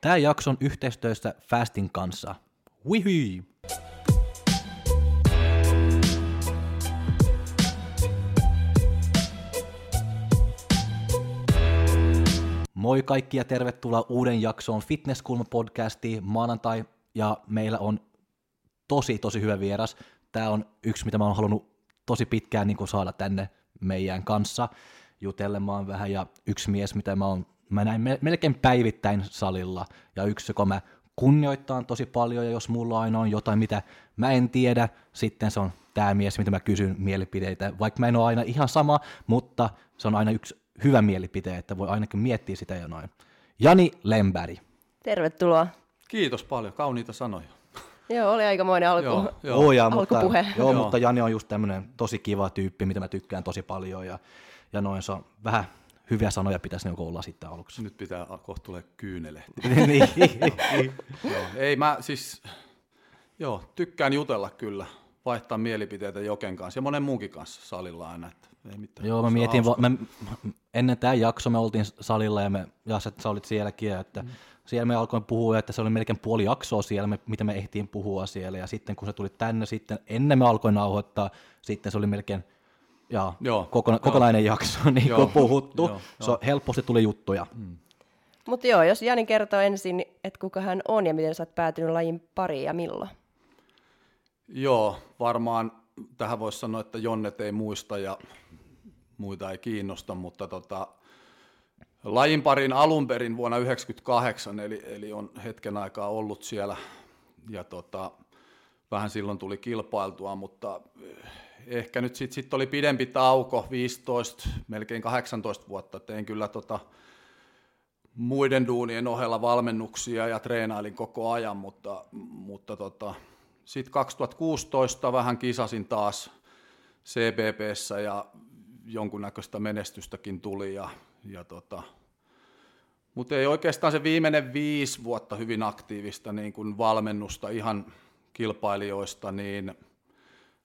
Tämä jakso on yhteistyössä Fastin kanssa. Wihi! Moi kaikki ja tervetuloa uuden jaksoon Fitnesskulma-podcastiin maanantai ja meillä on tosi tosi hyvä vieras. Tämä on yksi, mitä mä oon halunnut tosi pitkään niin saada tänne meidän kanssa jutelemaan vähän ja yksi mies, mitä mä oon mä näin melkein päivittäin salilla, ja yksi, joka mä kunnioittaan tosi paljon, ja jos mulla aina on jotain, mitä mä en tiedä, sitten se on tämä mies, mitä mä kysyn mielipiteitä, vaikka mä en ole aina ihan sama, mutta se on aina yksi hyvä mielipite, että voi ainakin miettiä sitä jo noin. Jani Lemberg. Tervetuloa. Kiitos paljon, kauniita sanoja. Joo, oli aikamoinen alku, joo, joo. Oh, ja, alkupuhe. Mutta, joo, joo, mutta Jani on just tämmöinen tosi kiva tyyppi, mitä mä tykkään tosi paljon, ja, ja noin se on vähän hyviä sanoja pitäisi niin olla sitten aluksi. Nyt pitää kohta tulee kyynelehti. niin. joo, ei mä siis, joo, tykkään jutella kyllä, vaihtaa mielipiteitä Joken kanssa ja monen muunkin kanssa salilla aina. Että ei mitään. Joo, mä mietin, va- mä, ennen tämä jakso me oltiin salilla ja, me, ja sä, sä olit sielläkin, että mm. Siellä me alkoin puhua, että se oli melkein puoli jaksoa siellä, me, mitä me ehtiin puhua siellä, ja sitten kun se tuli tänne sitten, ennen me alkoin nauhoittaa, sitten se oli melkein ja joo, kokona- joo. kokonainen jakso niin joo, puhuttu. Joo, so, helposti tuli juttuja. Hmm. Mutta joo, jos Jani kertoo ensin, että kuka hän on ja miten sä oot päätynyt lajin pariin ja milloin. Joo, varmaan tähän voisi sanoa, että Jonnet ei muista ja muita ei kiinnosta, mutta tota, lajin parin alun perin vuonna 1998, eli, eli on hetken aikaa ollut siellä ja tota, vähän silloin tuli kilpailtua, mutta ehkä nyt sitten sit oli pidempi tauko, 15, melkein 18 vuotta. Tein kyllä tota, muiden duunien ohella valmennuksia ja treenailin koko ajan, mutta, mutta tota, sitten 2016 vähän kisasin taas CBPssä ja jonkunnäköistä menestystäkin tuli. Ja, ja tota, mutta ei oikeastaan se viimeinen viisi vuotta hyvin aktiivista niin kuin valmennusta ihan kilpailijoista, niin –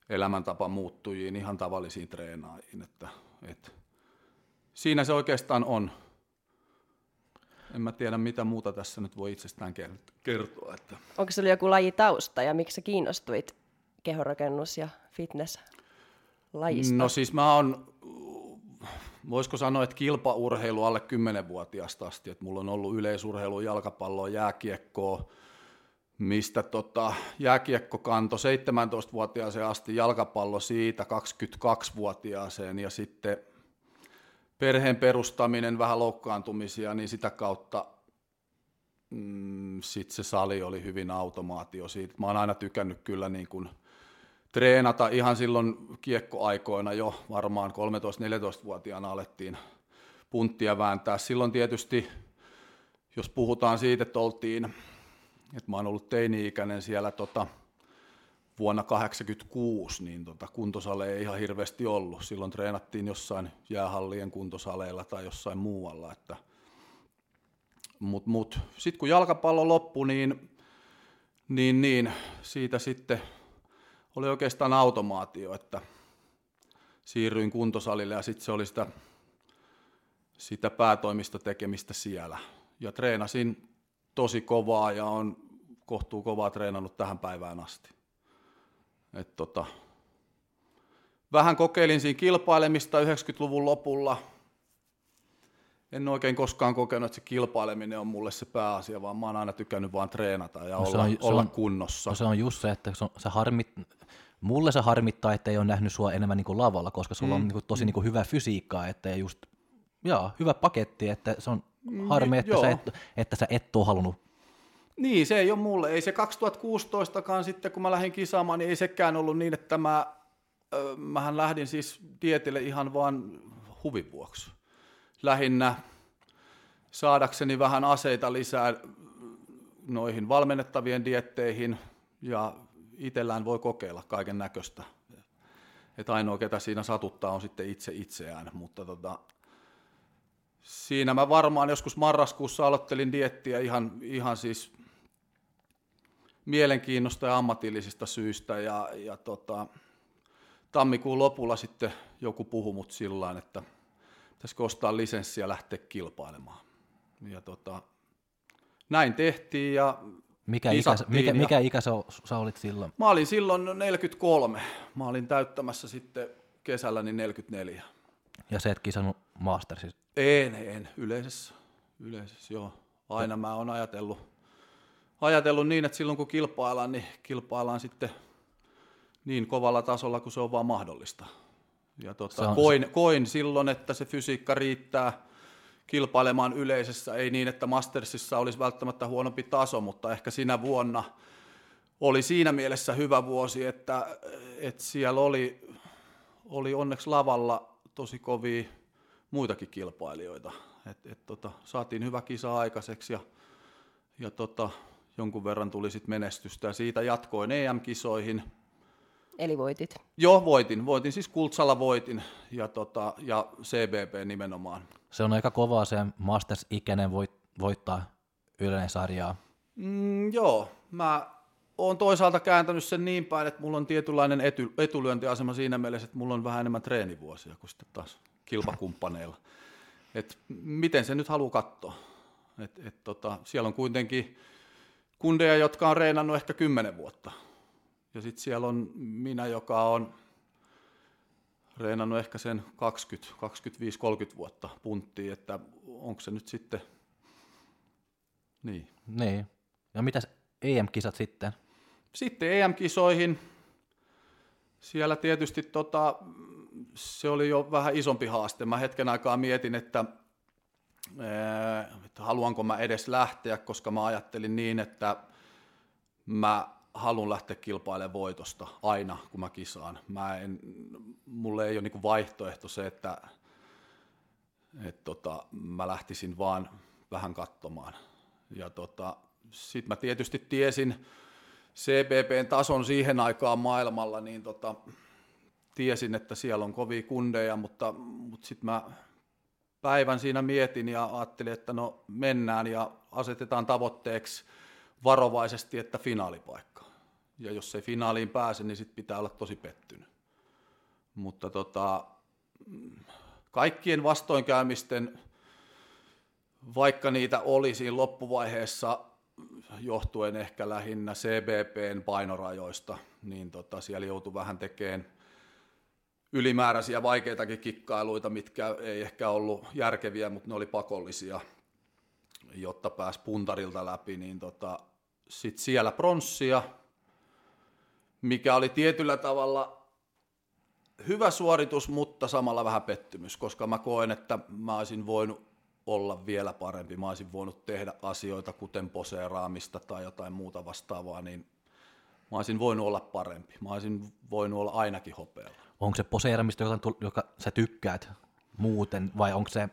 elämäntapa muuttujiin, ihan tavallisiin treenaajiin. Että, että siinä se oikeastaan on. En mä tiedä, mitä muuta tässä nyt voi itsestään kertoa. Että. Onko se oli joku lajitausta ja miksi sä kiinnostuit kehorakennus- ja fitness lajista? No siis mä oon, voisiko sanoa, että kilpaurheilu alle 10-vuotiaasta asti. Että mulla on ollut yleisurheilu, jalkapalloa, jääkiekkoa, mistä tota, jääkiekko kanto 17-vuotiaaseen asti, jalkapallo siitä 22-vuotiaaseen ja sitten perheen perustaminen, vähän loukkaantumisia, niin sitä kautta mm, sitten se sali oli hyvin automaatio siitä. Mä oon aina tykännyt kyllä niin kuin treenata ihan silloin kiekkoaikoina jo, varmaan 13-14-vuotiaana alettiin punttia vääntää. Silloin tietysti, jos puhutaan siitä, että oltiin et mä oon ollut teini-ikäinen siellä tota, vuonna 1986, niin tota, kuntosale ei ihan hirveästi ollut. Silloin treenattiin jossain jäähallien kuntosaleilla tai jossain muualla. Että, mut, mut. Sitten kun jalkapallo loppui, niin, niin, niin siitä sitten oli oikeastaan automaatio, että siirryin kuntosalille ja sitten se oli sitä, sitä päätoimista tekemistä siellä. Ja treenasin tosi kovaa ja on kohtuu kovaa treenannut tähän päivään asti. Et tota, vähän kokeilin siinä kilpailemista 90-luvun lopulla. En oikein koskaan kokenut, että se kilpaileminen on mulle se pääasia, vaan mä oon aina tykännyt vaan treenata ja no olla, on, olla on, kunnossa. No se on just se, että se, on, se harmit, mulle se harmittaa, että ei ole nähnyt sua enemmän niin kuin lavalla, koska sulla mm. on niin kuin tosi niin kuin hyvä fysiikkaa, että just, jaa, hyvä paketti, että se on mm, harmi, että, sä et, että sä et ole halunnut niin, se ei ole mulle. Ei se 2016kaan sitten, kun mä lähdin kisaamaan, niin ei sekään ollut niin, että mä, ö, mähän lähdin siis dietille ihan vaan huvin vuoksi. Lähinnä saadakseni vähän aseita lisää noihin valmennettavien dietteihin ja itsellään voi kokeilla kaiken näköistä. Että ainoa, ketä siinä satuttaa, on sitten itse itseään, mutta tota, siinä mä varmaan joskus marraskuussa aloittelin diettiä ihan, ihan siis mielenkiinnosta ja ammatillisista syistä ja, ja tota, tammikuun lopulla sitten joku puhui mut sillä että pitäisikö ostaa lisenssi ja lähteä kilpailemaan. Ja tota, näin tehtiin ja mikä ikä, mikä, mikä ikä sä, sä olit silloin? Mä olin silloin 43. Mä olin täyttämässä sitten kesällä niin 44. Ja se et kisannut Mastersissa? En, en. Yleisessä. Yleisessä, joo. Aina mä oon ajatellut, ajatellut niin, että silloin kun kilpaillaan, niin kilpaillaan sitten niin kovalla tasolla kuin se on vaan mahdollista. Ja tota, on... koin, koin silloin, että se fysiikka riittää kilpailemaan yleisessä, ei niin, että Mastersissa olisi välttämättä huonompi taso, mutta ehkä sinä vuonna oli siinä mielessä hyvä vuosi, että, että siellä oli, oli onneksi lavalla tosi kovia muitakin kilpailijoita. Et, et tota, saatiin hyvä kisa aikaiseksi ja, ja tota, jonkun verran tuli sit menestystä ja siitä jatkoin EM-kisoihin. Eli voitit? Joo, voitin. Voitin siis Kultsalla voitin ja, tota, ja CBP nimenomaan. Se on aika kovaa se Masters-ikäinen voit, voittaa yleinen sarjaa. Mm, joo, mä oon toisaalta kääntänyt sen niin päin, että mulla on tietynlainen etu, etulyöntiasema siinä mielessä, että mulla on vähän enemmän treenivuosia kuin sitten taas kilpakumppaneilla. Et miten se nyt haluaa katsoa? Et, et tota, siellä on kuitenkin kundeja, jotka on reenannut ehkä kymmenen vuotta. Ja sitten siellä on minä, joka on reenannut ehkä sen 20, 25, 30 vuotta punttiin, että onko se nyt sitten niin. Niin. Ja mitäs EM-kisat sitten? Sitten EM-kisoihin. Siellä tietysti tota, se oli jo vähän isompi haaste. Mä hetken aikaa mietin, että, että haluanko mä edes lähteä, koska mä ajattelin niin, että mä haluan lähteä kilpailemaan voitosta aina, kun mä kisaan. Mä en, mulle ei ole niin vaihtoehto se, että et tota, mä lähtisin vaan vähän katsomaan. Ja tota, sitten mä tietysti tiesin CPPn tason siihen aikaan maailmalla, niin tota, tiesin, että siellä on kovia kundeja, mutta, mutta sitten mä päivän siinä mietin ja ajattelin, että no mennään ja asetetaan tavoitteeksi varovaisesti, että finaalipaikka. Ja jos ei finaaliin pääse, niin sitten pitää olla tosi pettynyt. Mutta tota, kaikkien vastoinkäymisten, vaikka niitä oli siinä loppuvaiheessa, johtuen ehkä lähinnä CBPn painorajoista, niin tota, siellä joutui vähän tekemään ylimääräisiä vaikeitakin kikkailuita, mitkä ei ehkä ollut järkeviä, mutta ne oli pakollisia, jotta pääsi puntarilta läpi, niin tota, sitten siellä pronssia, mikä oli tietyllä tavalla hyvä suoritus, mutta samalla vähän pettymys, koska mä koen, että mä olisin voinut olla vielä parempi. Mä olisin voinut tehdä asioita, kuten poseeraamista tai jotain muuta vastaavaa, niin mä olisin voinut olla parempi. Mä olisin voinut olla ainakin hopealla. Onko se poseeramista, joka, joka sä tykkäät muuten, vai onko se,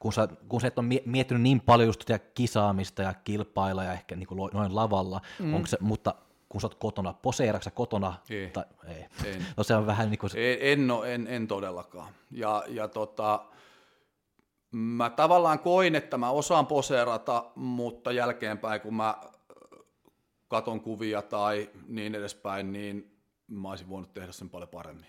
kun sä, kun sä et ole miettinyt niin paljon just kisaamista ja kilpailla ja ehkä niin kuin noin lavalla, mm. onko se, mutta kun sä oot kotona, poseeratko kotona? Ei. Tai, ei. En. No se on vähän niin kuin... En, en, ole, en, en todellakaan. Ja, ja tota, mä tavallaan koin, että mä osaan poseerata, mutta jälkeenpäin kun mä katon kuvia tai niin edespäin, niin mä olisin voinut tehdä sen paljon paremmin.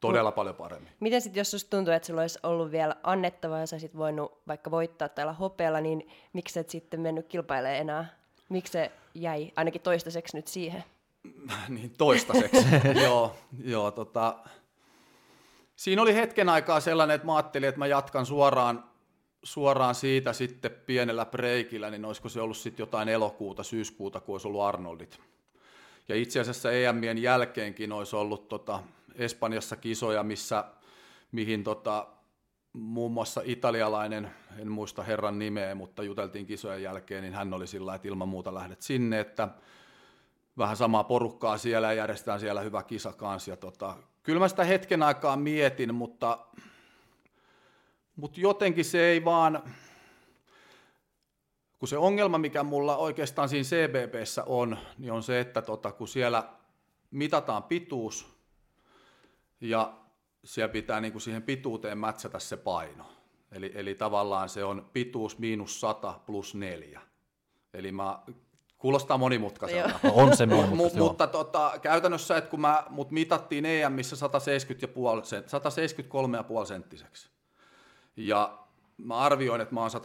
Todella no, paljon paremmin. Miten sitten, jos susta tuntuu, että sulla olisi ollut vielä annettavaa ja sä olisit voinut vaikka voittaa täällä hopealla, niin miksi et sitten mennyt kilpailemaan enää? Miksi se jäi ainakin toistaiseksi nyt siihen? niin, toistaiseksi. joo, joo tota, siinä oli hetken aikaa sellainen, että mä ajattelin, että mä jatkan suoraan, suoraan siitä sitten pienellä breikillä, niin olisiko se ollut sitten jotain elokuuta, syyskuuta, kun olisi ollut Arnoldit. Ja itse asiassa EMien jälkeenkin olisi ollut tota, Espanjassa kisoja, missä, mihin tota, muun muassa italialainen, en muista herran nimeä, mutta juteltiin kisojen jälkeen, niin hän oli sillä että ilman muuta lähdet sinne, että vähän samaa porukkaa siellä ja järjestetään siellä hyvä kisa kanssa. Ja tota, kyllä mä sitä hetken aikaa mietin, mutta, mutta jotenkin se ei vaan, kun se ongelma, mikä mulla oikeastaan siinä CBBssä on, niin on se, että tota, kun siellä mitataan pituus ja siellä pitää niin kuin siihen pituuteen mätsätä se paino. Eli, eli tavallaan se on pituus miinus 100 plus 4. Eli mä Kuulostaa monimutkaiselta. Joo. On se Mut, monimutkaista, joo. mutta tota, käytännössä, että kun mä, mut mitattiin EMissä 170 sen- 173,5 senttiseksi. Ja mä arvioin, että mä oon 174-175.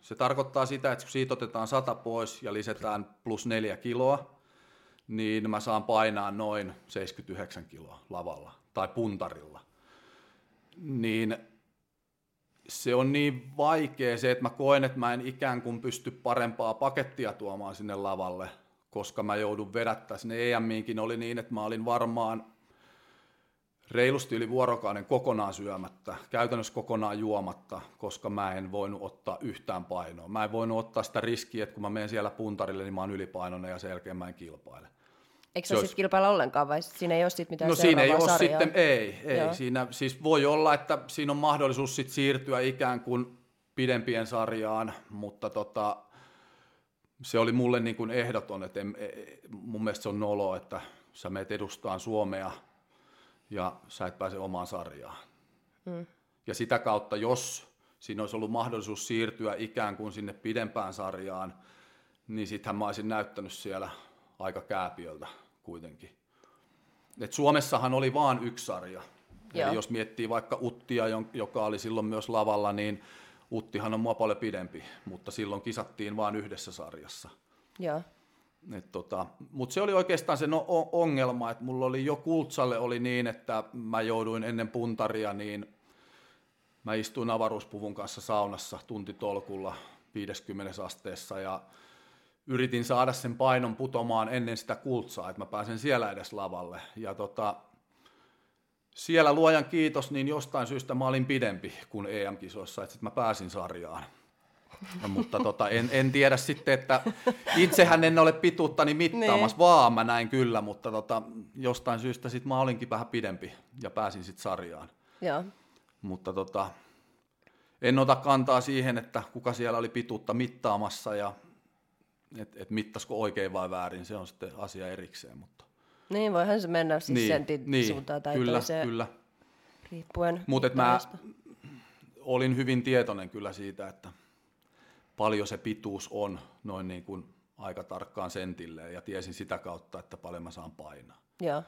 Se tarkoittaa sitä, että kun siitä otetaan 100 pois ja lisätään plus 4 kiloa, niin mä saan painaa noin 79 kiloa lavalla tai puntarilla. Niin se on niin vaikea se, että mä koen, että mä en ikään kuin pysty parempaa pakettia tuomaan sinne lavalle, koska mä joudun vedättää sinne EMiinkin oli niin, että mä olin varmaan reilusti yli vuorokauden kokonaan syömättä, käytännössä kokonaan juomatta, koska mä en voinut ottaa yhtään painoa. Mä en voinut ottaa sitä riskiä, että kun mä menen siellä puntarille, niin mä oon ylipainoinen ja sen jälkeen mä en kilpaile. Eikö Se se olisi- sitten kilpailla ollenkaan vai siinä ei ole sitten mitään No siinä ei ole sarjaa? sitten, ei, ei. Joo. Siinä, siis voi olla, että siinä on mahdollisuus sit siirtyä ikään kuin pidempien sarjaan, mutta tota, se oli mulle niin kuin ehdoton, että en, e- mun mielestä se on nolo, että sä meet edustaan Suomea ja sä et pääse omaan sarjaan. Mm. Ja sitä kautta, jos siinä olisi ollut mahdollisuus siirtyä ikään kuin sinne pidempään sarjaan, niin sittenhän mä olisin näyttänyt siellä aika kääpiöltä kuitenkin. Et Suomessahan oli vain yksi sarja. Joo. Eli jos miettii vaikka Uttia, joka oli silloin myös lavalla, niin Uttihan on mua paljon pidempi, mutta silloin kisattiin vain yhdessä sarjassa. Joo. Et tota, Mutta se oli oikeastaan se no, ongelma, että mulla oli jo Kultsalle oli niin, että mä jouduin ennen puntaria, niin mä istuin avaruuspuvun kanssa saunassa tuntitolkulla 50 asteessa ja yritin saada sen painon putomaan ennen sitä kultsaa, että mä pääsen siellä edes lavalle. Ja tota, siellä luojan kiitos, niin jostain syystä mä olin pidempi kuin EM-kisoissa, että sitten mä pääsin sarjaan. No, mutta tota, en, en tiedä sitten, että itsehän en ole pituuttani mittaamassa, vaan mä näin kyllä, mutta tota, jostain syystä sitten mä olinkin vähän pidempi ja pääsin sitten sarjaan. Joo. Mutta tota, en ota kantaa siihen, että kuka siellä oli pituutta mittaamassa ja että et mittasko oikein vai väärin, se on sitten asia erikseen. Mutta, Niin, voihan se mennä siis niin, sentin niin, suuntaan tai kyllä, toiseen, kyllä. riippuen Mutta mä olin hyvin tietoinen kyllä siitä, että paljon se pituus on noin niin kuin aika tarkkaan sentilleen ja tiesin sitä kautta, että paljon mä saan painaa. Joo.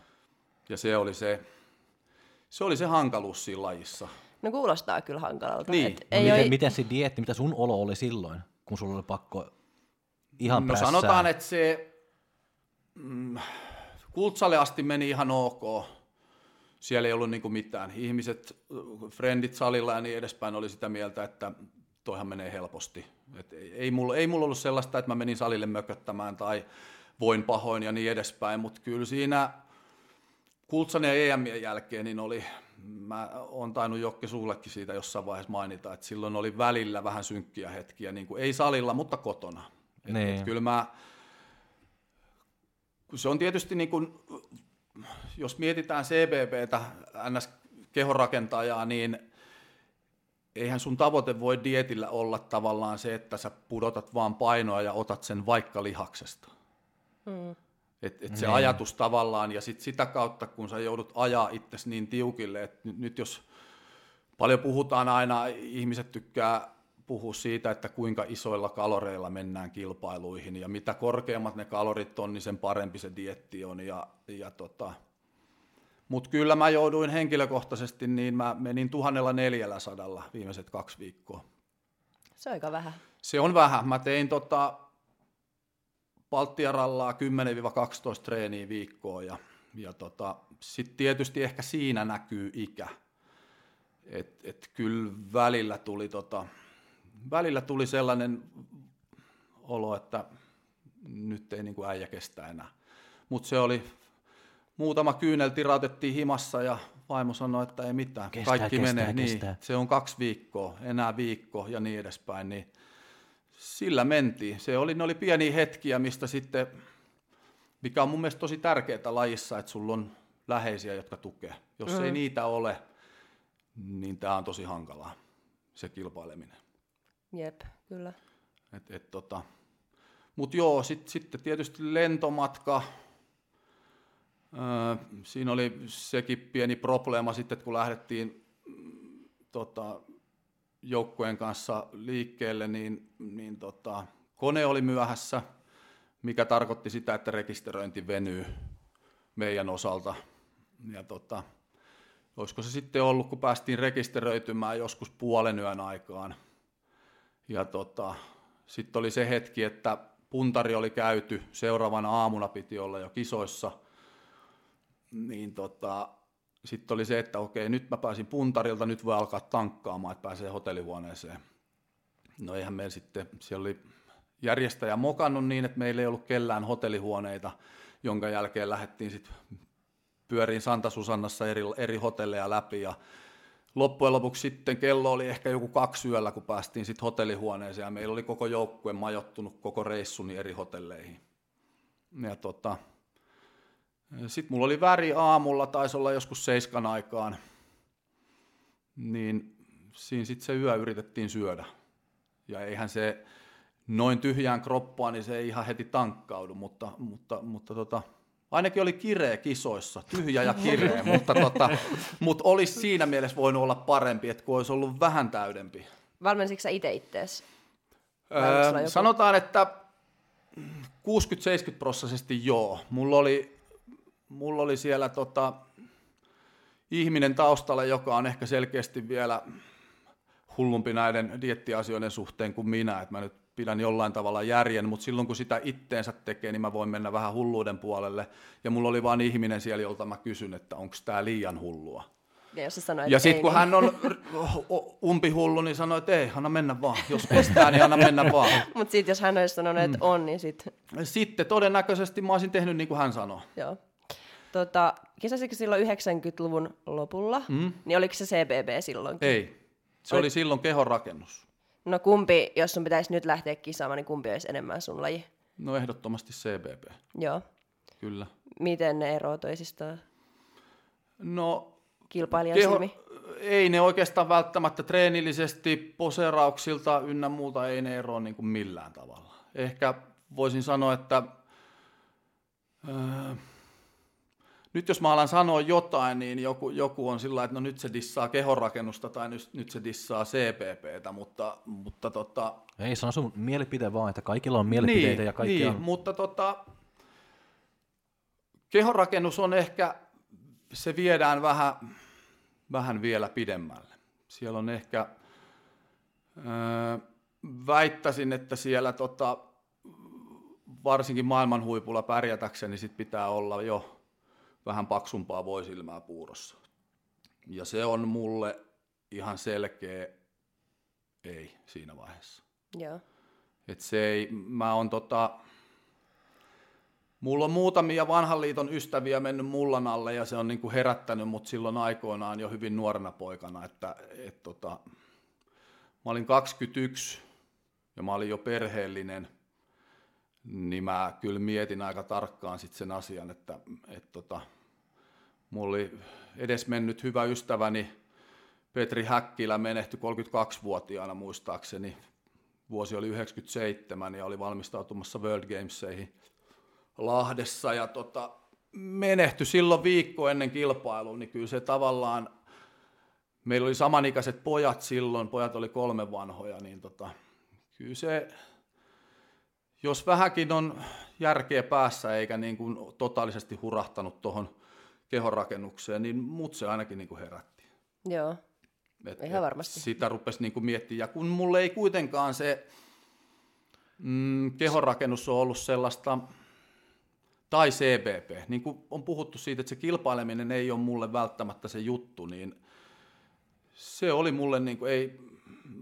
Ja se oli se, se, oli se hankaluus siinä lajissa. No kuulostaa kyllä hankalalta. Niin. Et No ei miten, ole... miten se dieetti, mitä sun olo oli silloin, kun sulla oli pakko ihan No prässää? sanotaan, että se mm, Kultsalle asti meni ihan ok. Siellä ei ollut niinku mitään. Ihmiset, frendit salilla ja niin edespäin oli sitä mieltä, että toihan menee helposti. Et ei, ei, mulla, ei mulla ollut sellaista, että mä menin salille mököttämään tai voin pahoin ja niin edespäin, mutta kyllä siinä Kultsan ja EMien jälkeen niin oli, mä oon tainnut Jokke sullekin siitä jossain vaiheessa mainita, että silloin oli välillä vähän synkkiä hetkiä, niin kuin, ei salilla, mutta kotona. Et, Niin. et kyllä mä, kun se on tietysti niin kuin, jos mietitään CBBtä, ns. kehorakentajaa, niin eihän sun tavoite voi dietillä olla tavallaan se, että sä pudotat vaan painoa ja otat sen vaikka lihaksesta. Mm. Et, et se Niin. ajatus tavallaan, ja sit sitä kautta, kun sä joudut ajaa itsesi niin tiukille, että nyt, nyt jos paljon puhutaan aina, ihmiset tykkää puhua siitä, että kuinka isoilla kaloreilla mennään kilpailuihin, ja mitä korkeammat ne kalorit on, niin sen parempi se dietti on, ja, ja tota, mutta kyllä mä jouduin henkilökohtaisesti, niin mä menin 1400 viimeiset kaksi viikkoa. Se on aika vähän. Se on vähän. Mä tein tota Baltiarallaa 10-12 treeniä viikkoon ja, ja tota, sitten tietysti ehkä siinä näkyy ikä. Et, et kyllä välillä tuli, tota, välillä tuli sellainen olo, että nyt ei niinku äijä kestä enää. Mutta se oli, muutama kyynel tirautettiin himassa ja vaimo sanoi, että ei mitään, Kestää, kaikki kestää, menee. kestää. Niin, se on kaksi viikkoa, enää viikko ja niin edespäin. Niin sillä mentiin. Se oli, ne oli pieniä hetkiä, mistä sitten, mikä on mun mielestä tosi tärkeää lajissa, että sulla on läheisiä, jotka tukee. Jos mm. ei niitä ole, niin tämä on tosi hankalaa, se kilpaileminen. Jep, kyllä. Et, et, tota. Mutta joo, sitten sit tietysti lentomatka. Öö, siinä oli sekin pieni probleema sitten, kun lähdettiin mm, tota, joukkueen kanssa liikkeelle, niin, niin tota, kone oli myöhässä, mikä tarkoitti sitä, että rekisteröinti venyy meidän osalta. Ja tota, olisiko se sitten ollut, kun päästiin rekisteröitymään joskus puolen yön aikaan. Ja tota, sitten oli se hetki, että puntari oli käyty, seuraavana aamuna piti olla jo kisoissa. Niin tota, sitten oli se, että okei, nyt mä pääsin puntarilta, nyt voi alkaa tankkaamaan, että pääsee hotellihuoneeseen. No eihän meillä sitten, siellä oli järjestäjä mokannut niin, että meillä ei ollut kellään hotellihuoneita, jonka jälkeen lähdettiin sitten pyöriin Santa Susannassa eri, eri hotelleja läpi ja loppujen lopuksi sitten kello oli ehkä joku kaksi yöllä, kun päästiin sitten hotellihuoneeseen ja meillä oli koko joukkue majottunut koko reissuni eri hotelleihin. Ja tota, sitten mulla oli väri aamulla, taisi olla joskus seiskan aikaan, niin siinä sitten se yö yritettiin syödä. Ja eihän se noin tyhjään kroppaan, niin se ei ihan heti tankkaudu, mutta, mutta, mutta tota, ainakin oli kireä kisoissa, tyhjä ja kireä, mutta, tota, mutta olisi siinä mielessä voinut olla parempi, että kun olisi ollut vähän täydempi. Valmensitko sä itse ittees? Öö, sanotaan, että 60-70 prosessisesti joo. Mulla oli, mulla oli siellä tota, ihminen taustalla, joka on ehkä selkeästi vielä hullumpi näiden diettiasioiden suhteen kuin minä, että mä nyt pidän jollain tavalla järjen, mutta silloin kun sitä itteensä tekee, niin mä voin mennä vähän hulluuden puolelle. Ja mulla oli vain ihminen siellä, jolta mä kysyn, että onko tämä liian hullua. Ja, jos ja sitten kun niin... hän on umpihullu, niin sanoi, että ei, anna mennä vaan. Jos kestää, niin anna mennä vaan. mutta sitten jos hän olisi sanonut, että mm. on, niin sitten... Sitten todennäköisesti mä olisin tehnyt niin kuin hän sanoi. Joo. Tota, kisasitko silloin 90-luvun lopulla, mm. niin oliko se CBB silloin? Ei, se oli, oli silloin kehonrakennus. No kumpi, jos sun pitäisi nyt lähteä kisaamaan, niin kumpi olisi enemmän sun laji? No ehdottomasti CBB. Joo. Kyllä. Miten ne eroavat toisistaan? No kilpailijan keho, silmi? Ei ne oikeastaan välttämättä treenillisesti, poserauksilta ynnä muuta ei ne eroa niin kuin millään tavalla. Ehkä voisin sanoa, että äh, nyt jos mä alan sanoa jotain, niin joku, joku on sillä että no nyt se dissaa kehonrakennusta tai nyt, nyt se dissaa CPPtä, mutta, mutta tota... Ei sano sun mielipide vaan, että kaikilla on mielipiteitä niin, ja kaikki niin, on... mutta tota, kehonrakennus on ehkä, se viedään vähän, vähän vielä pidemmälle. Siellä on ehkä, öö, väittäisin, että siellä tota, varsinkin maailman huipulla pärjätäkseni sit pitää olla jo vähän paksumpaa voisilmää puurossa. Ja se on mulle ihan selkeä ei siinä vaiheessa. Joo. Et se ei, mä on tota, mulla on muutamia vanhan liiton ystäviä mennyt mullan alle ja se on niinku herättänyt mut silloin aikoinaan jo hyvin nuorena poikana, että et tota, mä olin 21 ja mä olin jo perheellinen, niin mä kyllä mietin aika tarkkaan sit sen asian, että et tota, Mulla oli edesmennyt hyvä ystäväni Petri Häkkilä menehtyi 32-vuotiaana muistaakseni. Vuosi oli 97 ja oli valmistautumassa World Gameseihin Lahdessa ja tota, menehtyi silloin viikko ennen kilpailua, niin kyllä se tavallaan, meillä oli samanikäiset pojat silloin, pojat oli kolme vanhoja, niin tota, kyllä se, jos vähänkin on järkeä päässä eikä niin kuin totaalisesti hurahtanut tuohon kehonrakennukseen, niin mut se ainakin niin kuin herätti. Joo, et, ihan varmasti. Et sitä rupesi niin kuin miettimään. Ja kun mulle ei kuitenkaan se mm, kehonrakennus on ollut sellaista, tai CBP, niin kuin on puhuttu siitä, että se kilpaileminen ei ole mulle välttämättä se juttu, niin se oli mulle niin kuin, ei,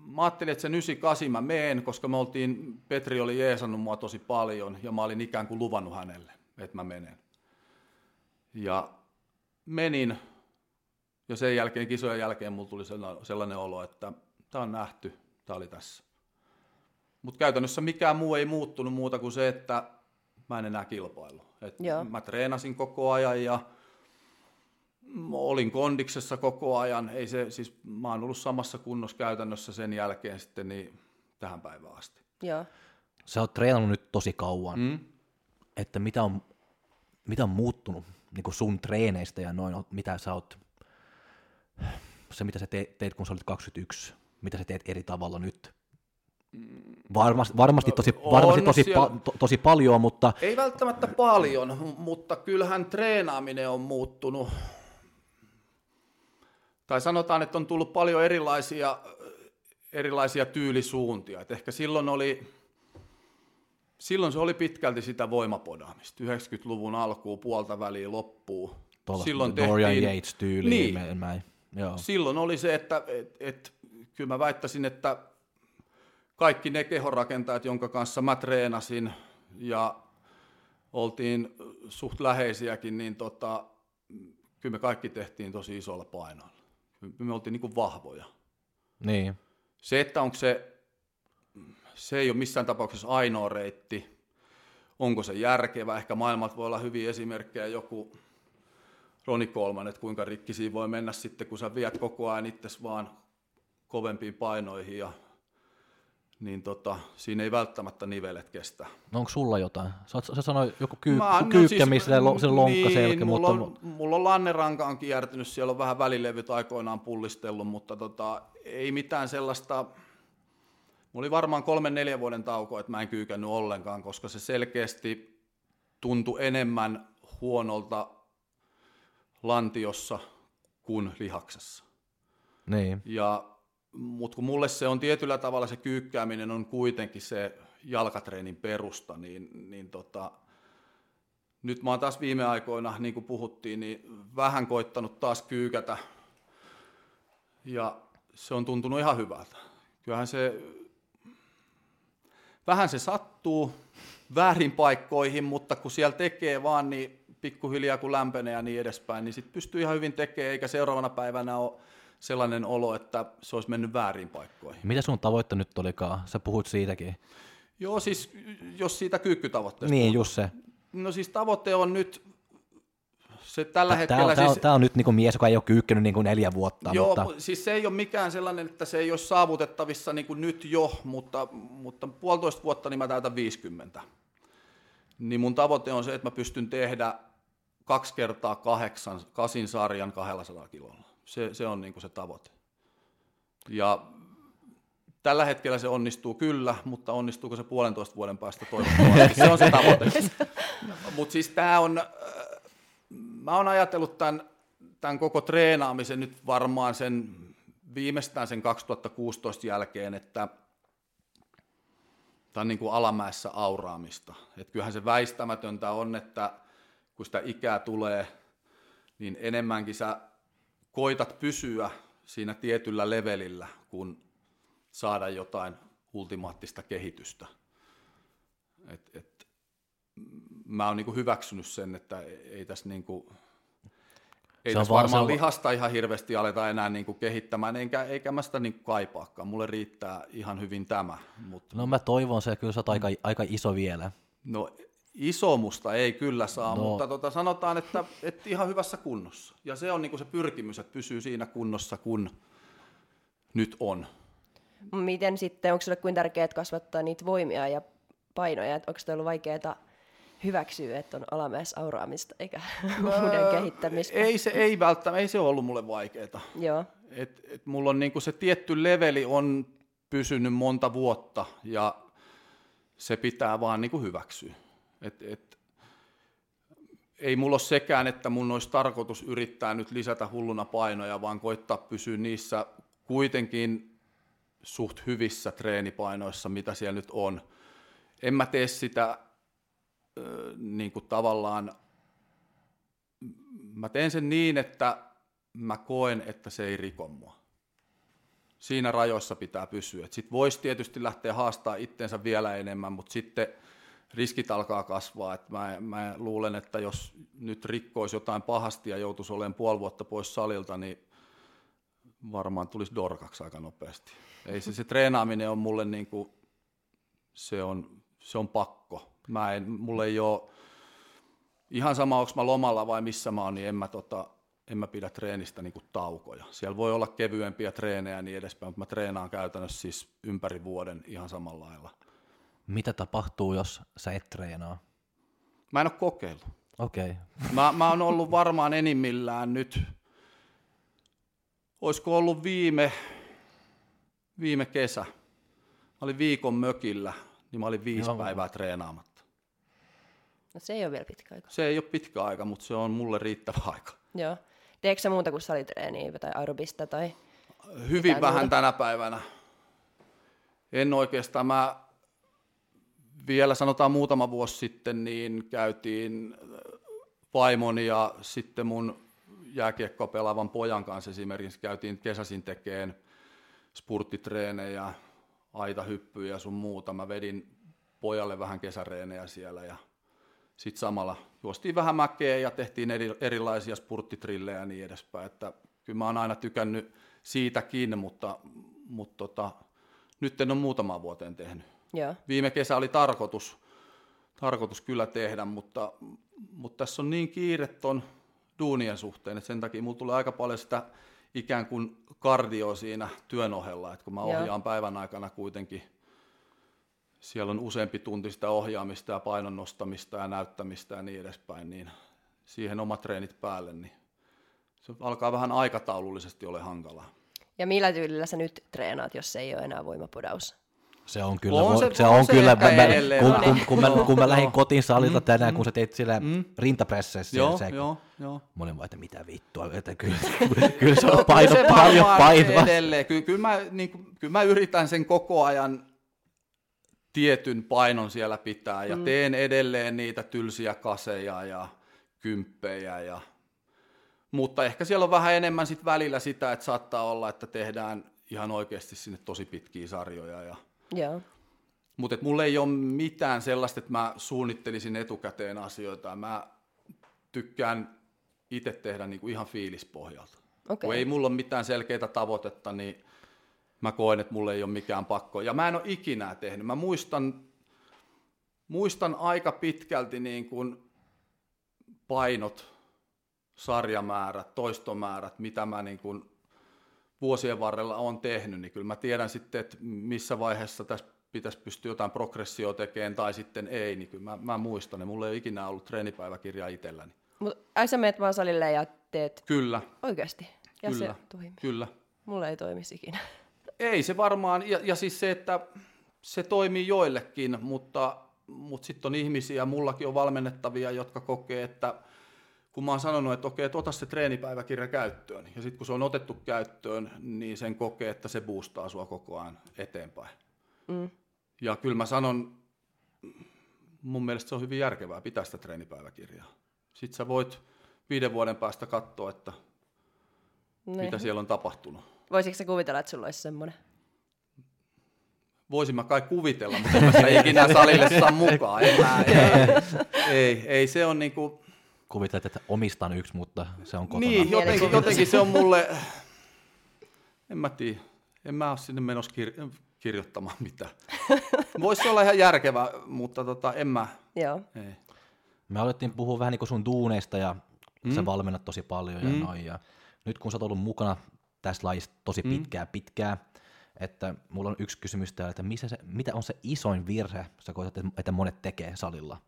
mä ajattelin, että se 98 mä meen, koska me oltiin, Petri oli jeesannut mua tosi paljon ja mä olin ikään kuin luvannut hänelle, että mä menen. Ja menin ja sen jälkeen, kisojen jälkeen, mulla tuli sellainen olo, että tämä on nähty, tämä oli tässä. Mutta käytännössä mikään muu ei muuttunut muuta kuin se, että mä en enää kilpailu. Et mä treenasin koko ajan ja olin kondiksessa koko ajan. Ei se, siis mä oon ollut samassa kunnossa käytännössä sen jälkeen sitten niin tähän päivään asti. Joo. Sä oot treenannut nyt tosi kauan. Mm. Että mitä on, mitä on muuttunut niin kuin sun treeneistä ja noin, mitä sä oot, se mitä sä te, teet kun sä olit 21, mitä sä teet eri tavalla nyt Varmasti, varmasti, tosi, On varmasti tosi, pa, to, tosi paljon, mutta Ei välttämättä paljon, mutta kyllähän treenaaminen on muuttunut. Tai sanotaan, että on tullut paljon erilaisia, erilaisia tyylisuuntia. Et ehkä silloin oli, silloin se oli pitkälti sitä voimapodaamista. 90-luvun alkuun, puolta väliin loppuu. tuolla silloin Dorian tehtiin, Yates-tyyliin. Niin. Mä, mä, joo. silloin oli se, että et, et, kyllä mä väittäisin, että kaikki ne kehorakentajat, jonka kanssa mä treenasin ja oltiin suht läheisiäkin, niin tota, kyllä me kaikki tehtiin tosi isolla painoilla. Me oltiin niin kuin vahvoja. Niin. Se, että onko se, se ei ole missään tapauksessa ainoa reitti, onko se järkevä, ehkä maailmalta voi olla hyviä esimerkkejä, joku Roni Kolman, että kuinka rikki siinä voi mennä sitten, kun sä viet koko ajan itses vaan kovempiin painoihin ja niin tota, siinä ei välttämättä nivelet kestä. No onko sulla jotain? Sä, sä sanoit joku kyy, kyykkämis, siis, lo, se lonkkaselkä, niin, mutta mulla on, mulla on lanneranka on kiertynyt, siellä on vähän välilevyt aikoinaan pullistellut, mutta tota, ei mitään sellaista, mulla oli varmaan kolmen neljän vuoden tauko, että mä en kyykännyt ollenkaan, koska se selkeästi tuntui enemmän huonolta lantiossa kuin lihaksessa. niin. Ja, mutta kun mulle se on tietyllä tavalla se kyykkääminen on kuitenkin se jalkatreenin perusta, niin, niin tota, nyt mä oon taas viime aikoina, niin kuin puhuttiin, niin vähän koittanut taas kyykätä ja se on tuntunut ihan hyvältä. Kyllähän se, vähän se sattuu väärin paikkoihin, mutta kun siellä tekee vaan, niin pikkuhiljaa kun lämpenee ja niin edespäin, niin sitten pystyy ihan hyvin tekemään, eikä seuraavana päivänä ole sellainen olo, että se olisi mennyt väärin paikkoihin. Mitä sun tavoitte nyt olikaan? Sä puhut siitäkin. Joo, siis jos siitä kyykkytavoitteesta Niin, just se. No siis tavoite on nyt, se tällä Tää, hetkellä on, tää, siis... on, on nyt niinku mies, joka ei ole kyykkänyt niinku neljä vuotta, Joo, mutta mutta... siis se ei ole mikään sellainen, että se ei ole saavutettavissa niin kuin nyt jo, mutta, mutta puolitoista vuotta niin mä täytän 50. Niin mun tavoite on se, että mä pystyn tehdä kaksi kertaa kahdeksan, kasin sarjan 200 kilolla. Se, se on niin kuin se tavoite. Ja tällä hetkellä se onnistuu kyllä, mutta onnistuuko se puolentoista vuoden päästä toivottavasti? Se on se tavoite. Mutta siis tämä on, äh, mä oon ajatellut tämän, tämän koko treenaamisen nyt varmaan sen viimeistään sen 2016 jälkeen, että tämä on niin kuin alamäessä auraamista. Et kyllähän se väistämätöntä on, että kun sitä ikää tulee, niin enemmänkin sä koitat pysyä siinä tietyllä levelillä, kun saada jotain ultimaattista kehitystä. Et, et, mä oon niinku hyväksynyt sen, että ei tässä niinku, ei Se on tässä vaan- varmaan se on- lihasta ihan hirveästi aleta enää niinku kehittämään, eikä, eikä mä sitä niinku kaipaakaan. Mulle riittää ihan hyvin tämä. Mutta no mä toivon se, kyllä sä oot aika, aika iso vielä. No isomusta ei kyllä saa, No. no. mutta tota, sanotaan, että, että ihan hyvässä kunnossa. Ja se on niinku se pyrkimys, että pysyy siinä kunnossa, kun nyt on. Miten sitten, onko sinulle kuin tärkeää kasvattaa niitä voimia ja painoja? Onko se ollut vaikeaa hyväksyä, että on alamäessä auraamista eikä uuden kehittämistä? Ei se, ei välttämättä, ei se ollut mulle vaikeaa. Joo. Et, et mulla on niinku se tietty leveli on pysynyt monta vuotta ja se pitää vaan niinku hyväksyä. Et, et, ei mulla ole sekään, että mun olisi tarkoitus yrittää nyt lisätä hulluna painoja, vaan koittaa pysyä niissä kuitenkin suht hyvissä treenipainoissa, mitä siellä nyt on. En mä tee sitä ö, niin kuin tavallaan, mä teen sen niin, että mä koen, että se ei riko mua. Siinä rajoissa pitää pysyä. Sitten voisi tietysti lähteä haastaa itteensä vielä enemmän, mutta sitten riskit alkaa kasvaa. Et mä, mä luulen, että jos nyt rikkoisi jotain pahasti ja joutuisi olemaan puoli vuotta pois salilta, niin varmaan tulisi dorkaksi aika nopeasti. Ei se, se treenaaminen on mulle niin kuin, se on, se on pakko. Mä en, mulle ei ole, ihan sama onko mä lomalla vai missä mä oon, niin en mä, tota, en mä pidä treenistä niin kuin taukoja. Siellä voi olla kevyempiä treenejä ja niin edespäin, mutta mä treenaan käytännössä siis ympäri vuoden ihan samalla lailla. Mitä tapahtuu, jos sä et treenaa? Mä en ole kokeillut. Okei. Okay. Mä, mä oon ollut varmaan enimmillään nyt, olisiko ollut viime, viime kesä. mä olin viikon mökillä, niin mä olin viisi Joo. päivää treenaamatta. No se ei ole vielä pitkä aika. Se ei ole pitkä aika, mutta se on mulle riittävä aika. Joo. Teekö sä muuta kuin salitreeniä tai aerobista tai... Hyvin vähän muuta? tänä päivänä. En oikeastaan. Mä vielä sanotaan muutama vuosi sitten, niin käytiin vaimon ja sitten mun jääkiekkoa pelaavan pojan kanssa esimerkiksi käytiin kesäsin tekeen spurttitreenejä, aitahyppyjä ja sun muuta. Mä vedin pojalle vähän kesäreenejä siellä ja sitten samalla juostiin vähän mäkeä ja tehtiin eri, erilaisia spurttitrillejä ja niin edespäin. Että kyllä mä oon aina tykännyt siitäkin, mutta, mutta tota, nyt en ole muutamaan vuoteen tehnyt. Joo. Viime kesä oli tarkoitus, tarkoitus kyllä tehdä, mutta, mutta tässä on niin kiire ton duunien suhteen, että sen takia mulla tulee aika paljon sitä ikään kuin kardio siinä työn ohella, että kun mä Joo. ohjaan päivän aikana kuitenkin, siellä on useampi tunti sitä ohjaamista ja painon nostamista ja näyttämistä ja niin edespäin, niin siihen omat treenit päälle, niin se alkaa vähän aikataulullisesti ole hankalaa. Ja millä tyylillä sä nyt treenaat, jos se ei ole enää voimapudaus? Se on kyllä, On se- se, se on on se kyllä, mä, mä, kun, kun, kun, mä, kun mä lähdin kotiin salilta tänään, kun sä teit sillä Mm. rintapresseissä, Joo, se, joo, joo. mä olin vaan, että mitä vittua, että kyllä, kyllä se on Kyllä paino, se paljon painoa. Edelleen. Kyllä, kyllä, mä, niin kuin, kyllä mä yritän sen koko ajan tietyn painon siellä pitää ja mm. teen edelleen niitä tylsiä kaseja ja kymppejä. Ja, mutta ehkä siellä on vähän enemmän sit välillä sitä, että saattaa olla, että tehdään ihan oikeasti sinne tosi pitkiä sarjoja. Ja, Joo. mutta mulla ei ole mitään sellaista, että mä suunnittelisin etukäteen asioita. Mä tykkään itse tehdä niin kuin ihan fiilispohjalta. Okei. Kun ei mulla ole mitään selkeää tavoitetta, niin mä koen, että mulla ei ole mikään pakko. Ja mä en ole ikinä tehnyt. Mä muistan, muistan aika pitkälti niin kuin painot, sarjamäärät, toistomäärät, mitä mä niin kuin vuosien varrella on tehnyt, niin kyllä mä tiedän sitten, että missä vaiheessa tässä pitäisi pystyä jotain progressioa tekemään tai sitten ei, niin kyllä mä, mä muistan, ja mulla ei ole ikinä ollut treenipäiväkirjaa itselläni. Mut ai sä meet vaan salille ja teet Kyllä, oikeasti. Ja kyllä, se toimii. kyllä. Mulla ei toimisi ikinä. Ei se varmaan, ja, ja siis se, että se toimii joillekin, mutta, mutta sitten on ihmisiä, mullakin on valmennettavia, jotka kokee, että kun mä oon sanonut, että okei, että ota se treenipäiväkirja käyttöön, ja sitten kun se on otettu käyttöön, niin sen kokee, että se boostaa sua koko ajan eteenpäin. Mm. Ja kyllä mä sanon, mun mielestä se on hyvin järkevää pitää sitä treenipäiväkirjaa. Sitten sä voit viiden vuoden päästä katsoa, että Ne. mitä siellä on tapahtunut. Voisitko sä kuvitella, että sulla olisi semmoinen? Voisin mä kai kuvitella, mutta mä ikinä salille saa mukaan. Mä, ei, ei, ei, se on niinku, Kuvittelet, että omistan yksi, mutta se on kotona. niin, jotenkin, jotenkin se on mulle, en mä tiedä, en mä ole sinne menossa kir- kirjoittamaan mitään. Voisi olla ihan järkevä, mutta tota, en mä, Joo. ei. Me alettiin puhua vähän niin kuin sun duuneista ja mm. sä valmennat tosi paljon ja Mm. noin. Ja nyt kun sä oot ollut mukana tässä lajissa tosi Mm. pitkään pitkään, että mulla on yksi kysymys täällä, että missä se, mitä on se isoin virhe, sä koetat, että- että monet tekee salilla?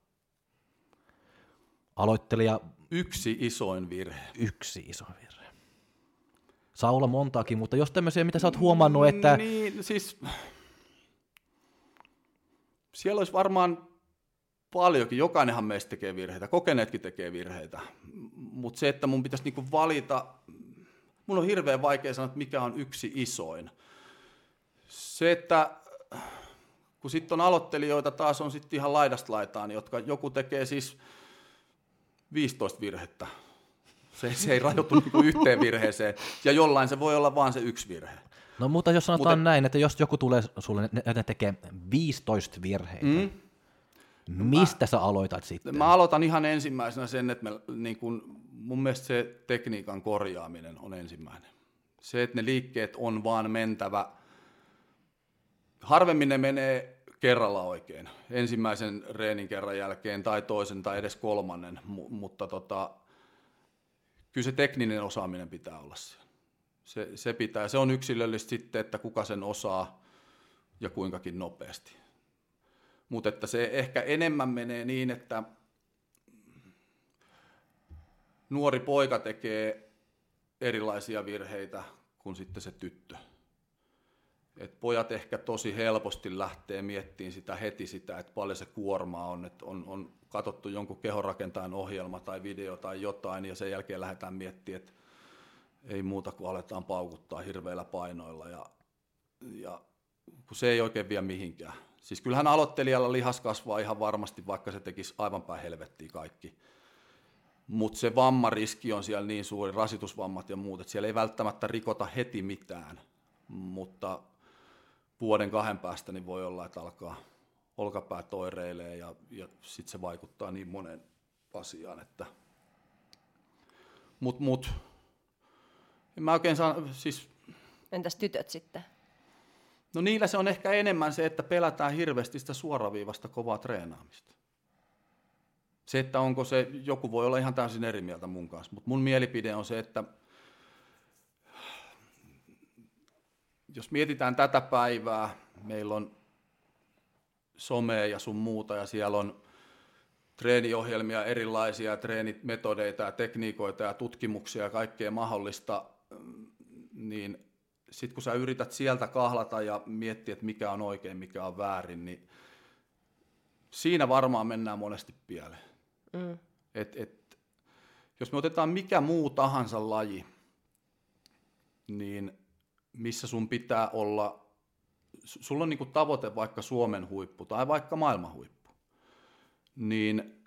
Aloittelija Yksi isoin virhe. yksi iso virhe. Saa olla montaakin, mutta jos tämmöisiä, mitä sä oot huomannut, että Niin, siis siellä olisi varmaan paljonkin, jokainenhan meistä tekee virheitä, kokeneetkin tekee virheitä, mutta se, että mun pitäisi niinku valita, mun on hirveän vaikea sanoa, että mikä on yksi isoin. Se, että kun sitten on aloittelijoita, taas on sitten ihan laidasta laitaan, jotka joku tekee siis 15 virhettä. Se, se ei rajoitu niinku yhteen virheeseen, ja jollain se voi olla vaan se yksi virhe. No mutta jos sanotaan Mutta- näin, että jos joku tulee sulle, ne, ne tekee 15 virheitä, mm. mistä sä aloitat sitten? Mä aloitan ihan ensimmäisenä sen, että me, niin kun, mun mielestä se tekniikan korjaaminen on ensimmäinen. Se, että ne liikkeet on vaan mentävä. Harvemmin ne menee kerralla oikein, ensimmäisen reenin kerran jälkeen tai toisen tai edes kolmannen, mu- mutta tota, kyllä se tekninen osaaminen pitää olla siellä. Se, se pitää, se on yksilöllistä sitten, että kuka sen osaa ja kuinkakin nopeasti. Mutta että se ehkä enemmän menee niin, että nuori poika tekee erilaisia virheitä kuin sitten se tyttö. Et pojat ehkä tosi helposti lähtee miettimään sitä heti sitä, että paljon se kuorma on, että on, on katsottu jonkun kehorakentajan ohjelma tai video tai jotain, ja sen jälkeen lähdetään miettimään, että ei muuta kuin aletaan paukuttaa hirveillä painoilla, ja, ja kun se ei oikein vie mihinkään. Siis kyllähän aloittelijalla lihas kasvaa ihan varmasti, vaikka se tekisi aivan päin helvettiä kaikki. Mutta se vammariski on siellä niin suuri, rasitusvammat ja muut, että siellä ei välttämättä rikota heti mitään. Mutta vuoden kahden päästä niin voi olla, että alkaa olkapäät oireilee ja, ja sitten se vaikuttaa niin monen asiaan, että mut, mut. En mä oikein saa, siis Entäs tytöt sitten? No niillä se on ehkä enemmän se, että pelätään hirveästi sitä suoraviivasta kovaa treenaamista. Se, että onko se, joku voi olla ihan täysin eri mieltä mun kanssa, mutta mun mielipide on se, että jos mietitään tätä päivää, meillä on somea ja sun muuta ja siellä on treeniohjelmia erilaisia, treenimetodeita ja tekniikoita ja tutkimuksia ja kaikkea mahdollista, niin sitten kun sä yrität sieltä kahlata ja miettiä, että mikä on oikein, mikä on väärin, niin siinä varmaan mennään monesti pieleen. Mm. Et, et, jos me otetaan mikä muu tahansa laji, niin missä sun pitää olla, sulla on niinku tavoite vaikka Suomen huippu tai vaikka maailman huippu, niin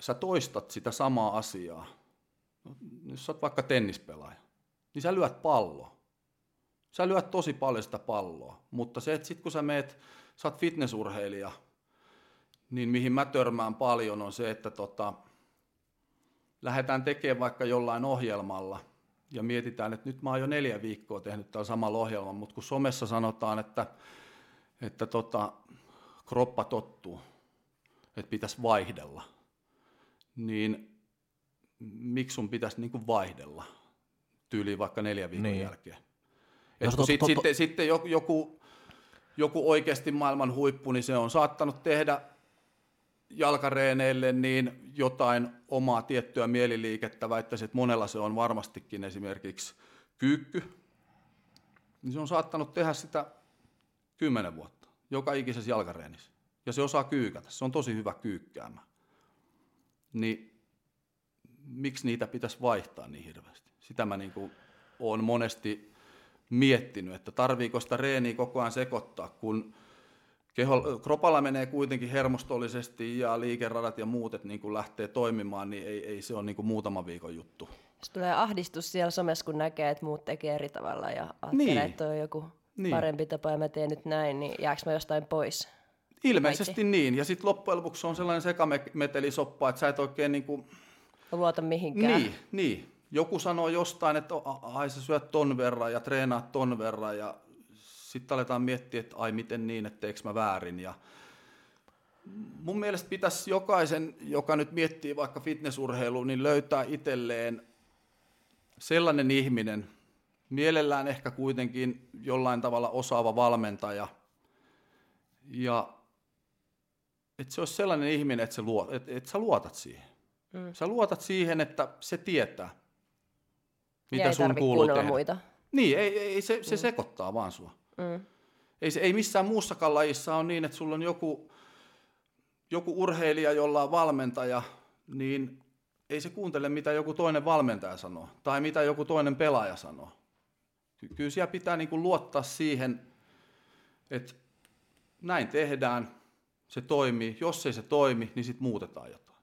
sä toistat sitä samaa asiaa. No, jos sä oot vaikka tennispelaaja, niin sä lyöt palloa. Sä lyöt tosi paljon sitä palloa, mutta se, että sit kun sä meet, sä oot fitnessurheilija, niin mihin mä törmään paljon on se, että tota, lähdetään tekemään vaikka jollain ohjelmalla ja mietitään, että nyt mä oon jo neljä viikkoa tehnyt tällä samalla ohjelmalla, mutta kun somessa sanotaan, että, että tota, kroppa tottuu, että pitäisi vaihdella, niin miksi sun pitäisi niin kuin vaihdella tyyliin vaikka neljä viikon niin. jälkeen? Et kun sit, tot, sitten, sitten joku, joku oikeasti maailman huippu, niin se on saattanut tehdä jalkareeneille niin jotain omaa tiettyä mieliliikettä, väittäisin, että monella se on varmastikin esimerkiksi kyykky, niin se on saattanut tehdä sitä kymmenen vuotta, joka ikisessä jalkareenissä. Ja se osaa kyykätä, se on tosi hyvä kyykkäämä. Niin miksi niitä pitäisi vaihtaa niin hirveästi? Sitä mä niin olen monesti miettinyt, että tarviiko sitä reeniä koko ajan sekoittaa, kun keho, kropalla menee kuitenkin hermostollisesti ja liikeradat ja muut, että niin kun lähtee toimimaan, niin ei, ei se ole niin kuin muutama viikon juttu. Jos tulee ahdistus siellä somessa, kun näkee, että muut tekee eri tavalla ja ajattelee, niin. että on joku niin. parempi tapa ja mä teen nyt näin, niin jääkö mä jostain pois? Ilmeisesti Kaikki. niin, ja sitten loppujen lopuksi on sellainen sekametelisoppa, että sä et oikein niin kuin... luota mihinkään. Niin, niin. Joku sanoo jostain, että ai sä syöt ton verran ja treenaat ton verran ja sitten aletaan miettiä, että ai miten niin, että teekö mä väärin. Ja mun mielestä pitäisi jokaisen, joka nyt miettii vaikka fitnessurheilua, niin löytää itselleen sellainen ihminen, mielellään ehkä kuitenkin jollain tavalla osaava valmentaja, ja että se olisi sellainen ihminen, että, se luot, että, että sä luotat siihen. Mm. Sä luotat siihen, että se tietää, mitä ja sun kuuluu tehdä. muita. Niin, ei, ei, se, se mm. sekoittaa vaan sua. Mm. Ei, se, ei missään muussakaan lajissa ole niin, että sulla on joku, joku urheilija, jolla on valmentaja, niin ei se kuuntele, mitä joku toinen valmentaja sanoo, tai mitä joku toinen pelaaja sanoo. Kyllä siellä pitää niin kuin luottaa siihen, että näin tehdään, se toimii. Jos ei se toimi, niin sitten muutetaan jotain.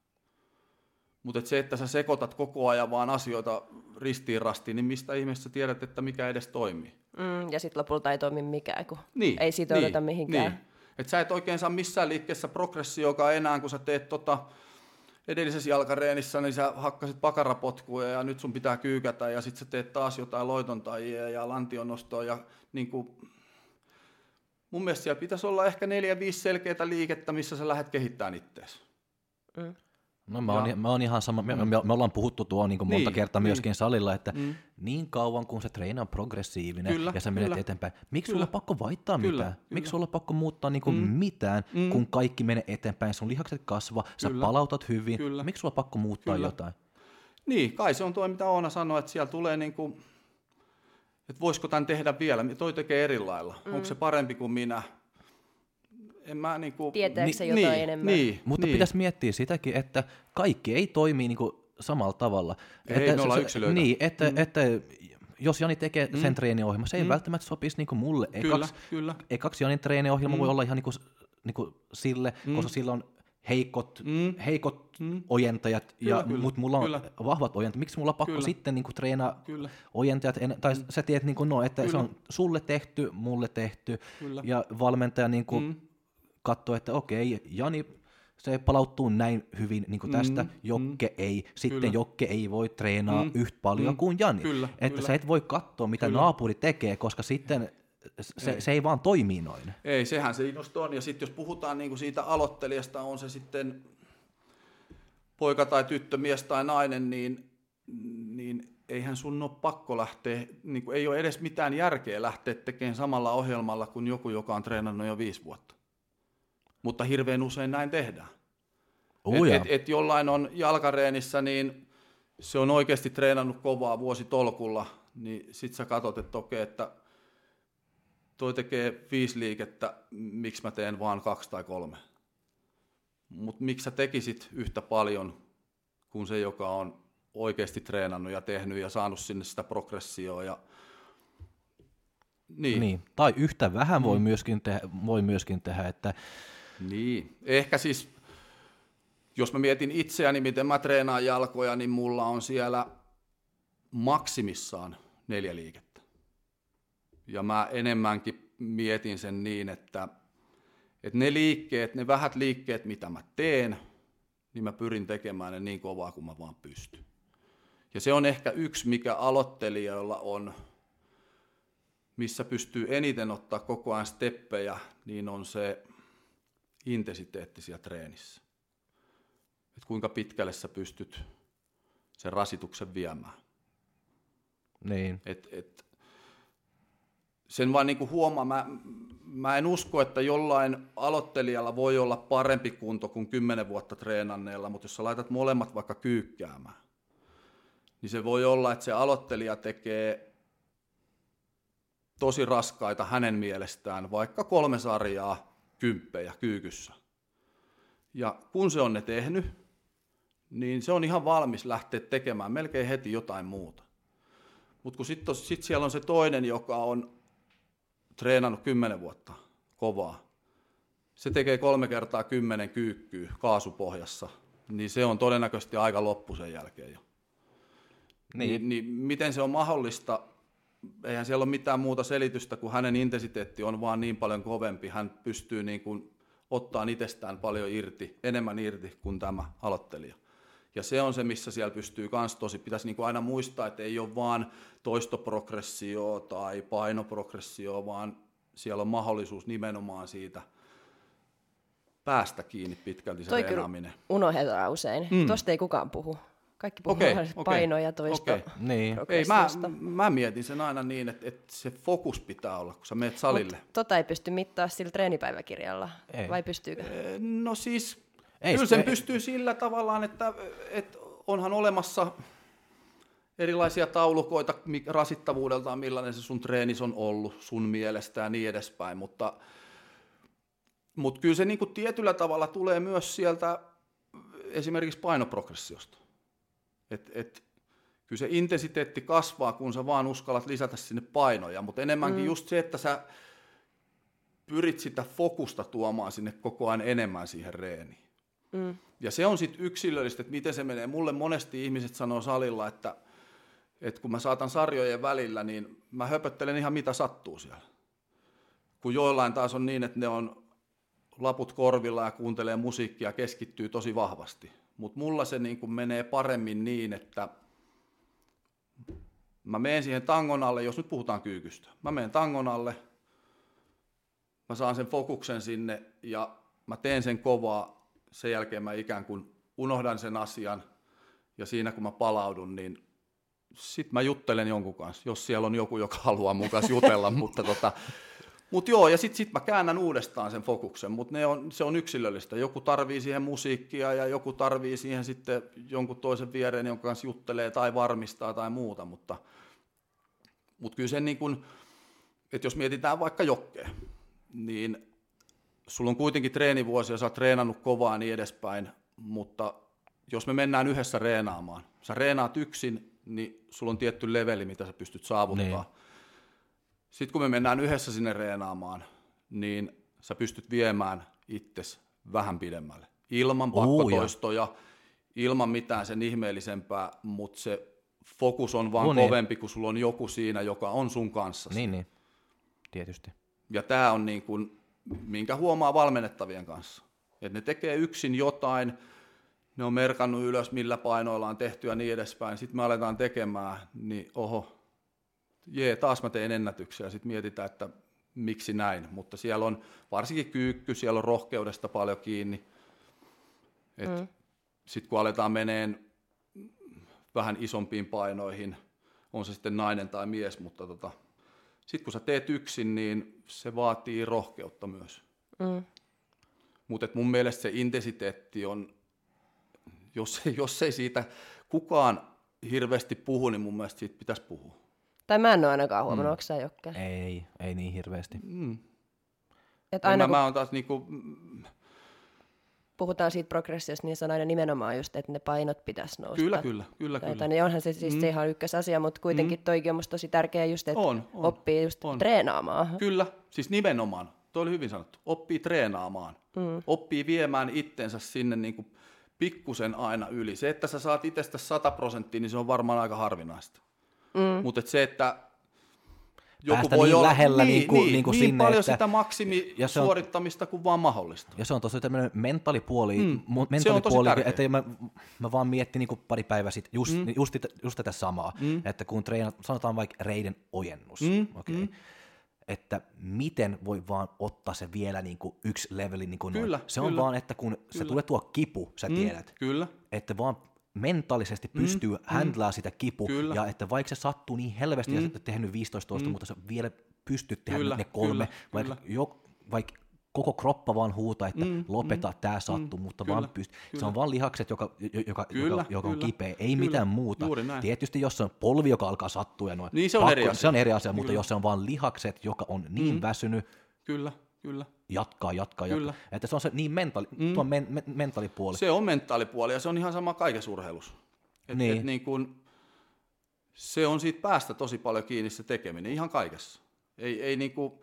Mutta et se, että sä sekoitat koko ajan vaan asioita ristiin rastiin, niin mistä ihmeessä tiedät, että mikä edes toimii? Mm, ja sitten lopulta ei toimi mikään, kun niin, ei sitouduta niin, mihinkään. Niin. Et sä et oikein saa missään liikkeessä progressioka enää, kun sä teet tota edellisessä jalkareenissä, niin sä hakkasit pakarapotkuja ja nyt sun pitää kyykätä ja sitten sä teet taas jotain loitontajia ja lantionostoa ja niin kuin, mun mielestä siellä pitäisi olla ehkä neljä, viisi selkeää liikettä, missä sä lähdet kehittämään ittees. Mm. No mä oon, mä oon ihan sama, me, me, me ollaan puhuttu tuo niin kuin monta niin, kertaa niin. myöskin salilla, että mm. niin kauan kun se treeni on progressiivinen kyllä, ja sä menet kyllä. eteenpäin, miksi kyllä. sulla on pakko vaihtaa kyllä, mitään? Kyllä. Miksi sulla on pakko muuttaa niin kuin mm. mitään, mm. kun kaikki menee eteenpäin, sun lihakset kasvaa, sä kyllä. palautat hyvin, kyllä. miksi sulla on pakko muuttaa kyllä. jotain? Niin, kai se on tuo, mitä Oona sanoi, että siellä tulee niin kuin, että voisiko tämän tehdä vielä, toi tekee eri lailla, mm. onko se parempi kuin minä, en mä niinku... Tietääkö se jotain niin, enemmän? Niin, Mutta niin. pitäisi miettiä sitäkin, että kaikki ei toimi niinku samalla tavalla. Ei, että me ollaan yksilöitä. Niin, että, mm. että jos Jani tekee mm. sen treeniohjelman, se ei Mm. välttämättä sopisi niinku mulle. Kyllä, Ekaksi, kyllä. ekaksi Janin treeniohjelma Mm. voi olla ihan niinku, niinku sille, Mm. koska sillä on heikot, Mm. heikot Mm. ojentajat, Kyllä, ja, kyllä, mutta mulla on kyllä. vahvat ojentajat. Miksi mulla on pakko Kyllä. sitten niinku treenaa Kyllä, ojentajat, en, tai mm. sä tiedät, niinku, no, että se Kyllä. on sulle tehty, mulle tehty, kyllä. ja valmentaja niinku, Mm. Katsoo, että okei, Jani, se palautuu näin hyvin niin kuin Mm, tästä, mm, Jokke ei, sitten kyllä. Jokke ei voi treenaa Mm, yhtä paljon mm, kuin Jani. kyllä, että kyllä. sä et voi katsoa, mitä Kyllä. naapuri tekee, koska sitten se, Ei. se ei vaan toimi noin. Ei, sehän se just on. Ja sitten jos puhutaan niinku siitä aloittelijasta, on se sitten poika tai tyttö, mies tai nainen, niin, niin eihän sun ole pakko lähteä, niin kuin ei ole edes mitään järkeä lähteä tekemään samalla ohjelmalla kuin joku, joka on treenannut jo viisi vuotta. Mutta hirveän usein näin tehdään. Uja. Et, et, et jollain on jalkareenissä, niin se on oikeasti treenannut kovaa vuositolkulla, niin sit sä katsot, että okei, että toi tekee viisi liikettä, miksi mä teen vaan kaksi tai kolme. Mutta miksi sä tekisit yhtä paljon kuin se, joka on oikeasti treenannut ja tehnyt ja saanut sinne sitä progressioa ja niin. Niin. Tai yhtä vähän voi, Mm. myöskin tehdä, voi myöskin tehdä, että Niin, ehkä siis, jos mä mietin itseäni, miten mä treenaan jalkoja, niin mulla on siellä maksimissaan neljä liikettä. Ja mä enemmänkin mietin sen niin, että, että ne liikkeet, ne vähät liikkeet, mitä mä teen, niin mä pyrin tekemään ne niin kovaa kuin mä vaan pystyn. Ja se on ehkä yksi, mikä aloittelijoilla on, missä pystyy eniten ottaa koko ajan steppejä, niin on se intensiteetti siellä treenissä. Et kuinka pitkälle sä pystyt sen rasituksen viemään. niin. Et, et, sen vaan niinku huomaa, mä, mä en usko, että jollain aloittelijalla voi olla parempi kunto kuin 10 vuotta treenanneella, mutta jos sä laitat molemmat vaikka kyykkäämään, niin se voi olla, että se aloittelija tekee tosi raskaita hänen mielestään, vaikka kolme sarjaa kymppejä kyykyssä. Ja kun se on ne tehnyt, niin se on ihan valmis lähteä tekemään melkein heti jotain muuta. Mutta kun sitten sit siellä on se toinen, joka on treenannut kymmenen vuotta kovaa, se tekee kolme kertaa kymmenen kyykkyä kaasupohjassa, niin se on todennäköisesti aika loppu sen jälkeen jo. Niin. Niin, niin miten se on mahdollista? Eihän siellä ole mitään muuta selitystä, kun hänen intensiteetti on vaan niin paljon kovempi. Hän pystyy niin kuin ottaa itsestään paljon irti, enemmän irti kuin tämä aloittelija. Ja se on se, missä siellä pystyy kans tosi, pitäisi niin kuin aina muistaa, että ei ole vaan toistoprogressio tai painoprogressio, vaan siellä on mahdollisuus nimenomaan siitä päästä kiinni pitkälti se Toi unohdetaan usein. Mm. Tosta ei kukaan puhu. Kaikki puhuu okay, okei, painoja toista. okei. Niin. Ei, mä, mä mietin sen aina niin, että, että se fokus pitää olla, kun sä menet salille. Mut tota ei pysty mittaa sillä treenipäiväkirjalla. Ei. Vai pystyykö? No siis, Ei ei, kyllä se- sen pystyy sillä tavallaan, että, että onhan olemassa erilaisia taulukoita rasittavuudeltaan, millainen se sun treenis on ollut sun mielestä ja niin edespäin, mutta, mutta kyllä se niin kuin tietyllä tavalla tulee myös sieltä esimerkiksi painoprogressiosta. Et, et, kyllä se intensiteetti kasvaa, kun sä vaan uskallat lisätä sinne painoja, mutta enemmänkin mm. just se, että sä pyrit sitä fokusta tuomaan sinne koko ajan enemmän siihen reeniin. Mm. Ja se on sitten yksilöllistä, että miten se menee. Mulle monesti ihmiset sanoo salilla, että, että kun mä saatan sarjojen välillä, niin mä höpöttelen ihan mitä sattuu siellä. Kun joillain taas on niin, että ne on laput korvilla ja kuuntelee musiikkia ja keskittyy tosi vahvasti. Mutta mulla se niin kuin menee paremmin niin, että mä menen siihen tangon alle, jos nyt puhutaan kyykystä. Mä menen tangon alle, mä saan sen fokuksen sinne ja mä teen sen kovaa, sen jälkeen mä ikään kuin unohdan sen asian ja siinä kun mä palaudun, niin sit mä juttelen jonkun kanssa, jos siellä on joku, joka haluaa mun kanssa jutella, mutta tota, mut joo, ja sit, sit mä käännän uudestaan sen fokuksen, mutta on, se on yksilöllistä. Joku tarvii siihen musiikkia ja joku tarvii siihen sitten jonkun toisen viereen, jonka kanssa juttelee tai varmistaa tai muuta, mutta Mutta kyllä se niin kuin, että jos mietitään vaikka jokkeen, niin sulla on kuitenkin treenivuosia, sä oot treenannut kovaa niin edespäin, mutta jos me mennään yhdessä reenaamaan, sä reenaat yksin, niin sulla on tietty leveli, mitä sä pystyt saavuttaa. Niin. Sitten kun me mennään yhdessä sinne reenaamaan, niin sä pystyt viemään itses vähän pidemmälle. Ilman pakkotoistoja, uh, ilman mitään sen ihmeellisempää, mutta se fokus on vaan no niin. kovempi, kun sulla on joku siinä, joka on sun kanssa. Niin, niin. Tietysti. Ja tämä on niin kuin, minkä huomaa valmennettavien kanssa. Että ne tekee yksin jotain, ne on merkannut ylös, millä painoilla on tehty ja niin edespäin. Sitten me aletaan tekemään, niin oho, jee, taas mä teen ennätyksiä. Sitten mietitään, että miksi näin. Mutta siellä on varsinkin kyykky, siellä on rohkeudesta paljon kiinni. Mm. Sitten kun aletaan meneen vähän isompiin painoihin, on se sitten nainen tai mies, mutta tota, sitten kun sä teet yksin, niin se vaatii rohkeutta myös. Mm. Mutta mun mielestä se intensiteetti on, jos, jos ei siitä kukaan hirveästi puhu, niin mun mielestä siitä pitäisi puhua. Tai mä en ole ainakaan huomannut, mm. onko sä Jokke? Ei, ei niin hirveästi. Mm. Et aina, mä, kun... mä oon taas niinku, puhutaan siitä progressiosta, niin se on aina nimenomaan just, että ne painot pitäisi nousta. Kyllä, kyllä, kyllä. kyllä. Niin onhan se siis mm. se ihan ykkösasia, mutta kuitenkin mm. toikin on musta tosi tärkeä just, että on, on, oppii just on. treenaamaan. Kyllä, siis nimenomaan. Tuo oli hyvin sanottu. Oppii treenaamaan. Mm. Oppii viemään itsensä sinne niin kuin pikkusen aina yli. Se, että sä saat itsestä 100 prosenttia, niin se on varmaan aika harvinaista. Mm. Mutta se, että joku voi niin olla, lähellä niin, niin, kuin, niin, niin, kuin niin sinne, paljon että, sitä maksimisuorittamista kuin vaan mahdollista. Ja se on tosi tämmöinen mentaalipuoli, mm, mentaalipuoli että mä, mä vaan miettin niin kuin pari päivää sitten just, mm. just, just tätä samaa, mm. että kun treenat, sanotaan vaikka reiden ojennus, mm. Okay, mm. että miten voi vaan ottaa se vielä niin kuin yksi leveli. Niin kuin kyllä, noin. Se kyllä, on vaan, että kun kyllä. se tulee tuo kipu, sä mm, tiedät, kyllä. että vaan mentaalisesti mm, pystyy mm, handlaa sitä kipu, kyllä. ja että vaikka se sattuu niin helvesti, mm. että tehnyt 15 mm. mutta sä vielä pystyt tehdä kyllä, ne kolme, kyllä, vaikka, kyllä. Jo, vaikka koko kroppa vaan huutaa, että mm, lopeta, mm, tämä sattuu, mm, mutta kyllä, vaan pystyy. Se on vaan lihakset, joka, joka, kyllä, joka, joka on kipeä, ei kyllä, mitään muuta. Tietysti jos se on polvi, joka alkaa sattua ja noin, niin se on, pakko, eri, asia. Se on eri asia, kyllä. mutta jos se on vaan lihakset, joka on niin mm, väsynyt, kyllä, kyllä jatkaa, jatkaa, Kyllä. jatkaa. Että se on se niin mentaali, mm. tuo men, men, mentaalipuoli. Se on mentaalipuoli ja se on ihan sama kaikessa urheilussa. Et, niin. et niin kun, se on siitä päästä tosi paljon kiinni se tekeminen, ihan kaikessa. Ei, ei niin kuin,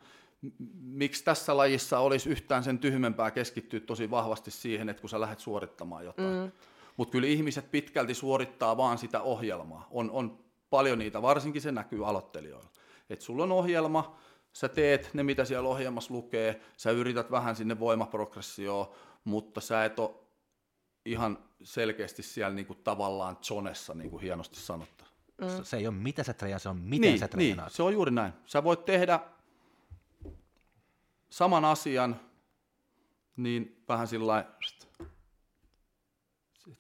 miksi tässä lajissa olisi yhtään sen tyhmempää keskittyä tosi vahvasti siihen, että kun sä lähdet suorittamaan jotain. Mm. Mutta kyllä ihmiset pitkälti suorittaa vaan sitä ohjelmaa. On, on paljon niitä, varsinkin se näkyy aloittelijoilla. Että sulla on ohjelma, sä teet ne, mitä siellä ohjelmassa lukee, sä yrität vähän sinne voimaprogressioon, mutta sä et ole ihan selkeästi siellä niinku tavallaan zonessa, niin kuin hienosti sanottu. Mm. Se ei ole mitä sä treenaat, se on miten niin, sä treenaat. Niin, se on juuri näin. Sä voit tehdä saman asian, niin vähän sillä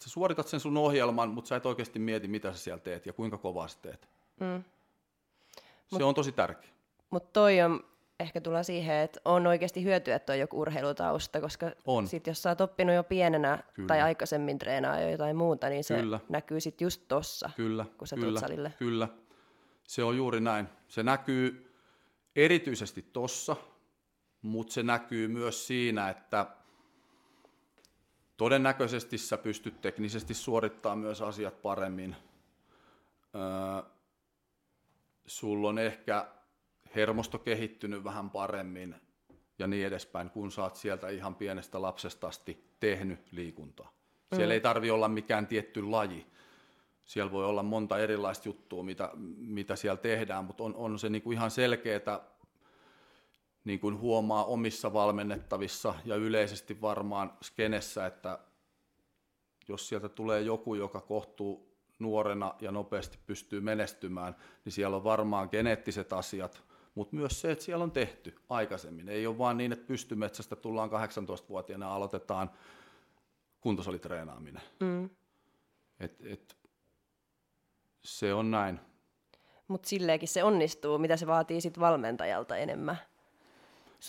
sä suoritat sen sun ohjelman, mutta sä et oikeasti mieti, mitä sä siellä teet ja kuinka kovaa sä teet. Mm. Se Mut, on tosi tärkeä. Mutta toi on ehkä tulla siihen, että on oikeasti hyötyä, että on joku urheilutausta, koska on. sit jos sä oot oppinut jo pienenä kyllä. tai aikaisemmin treenaa jo jotain muuta, niin se kyllä. näkyy sitten just tossa, kyllä, kun sä kyllä, salille. Kyllä, se on juuri näin. Se näkyy erityisesti tossa, mutta se näkyy myös siinä, että todennäköisesti sä pystyt teknisesti suorittamaan myös asiat paremmin. Öö, sulla on ehkä hermosto kehittynyt vähän paremmin ja niin edespäin, kun sä oot sieltä ihan pienestä lapsesta asti tehnyt liikuntaa. Siellä mm. ei tarvi olla mikään tietty laji. Siellä voi olla monta erilaista juttua, mitä, mitä siellä tehdään, mutta on, on se niinku ihan selkeää, niin kuin huomaa omissa valmennettavissa ja yleisesti varmaan skenessä, että jos sieltä tulee joku, joka kohtuu nuorena ja nopeasti pystyy menestymään, niin siellä on varmaan geneettiset asiat, mutta myös se, että siellä on tehty aikaisemmin. Ei ole vaan niin, että pystymetsästä tullaan 18-vuotiaana ja aloitetaan kuntosalitreenaaminen. Mm. Et, et, se on näin. Mutta silleenkin se onnistuu, mitä se vaatii sit valmentajalta enemmän.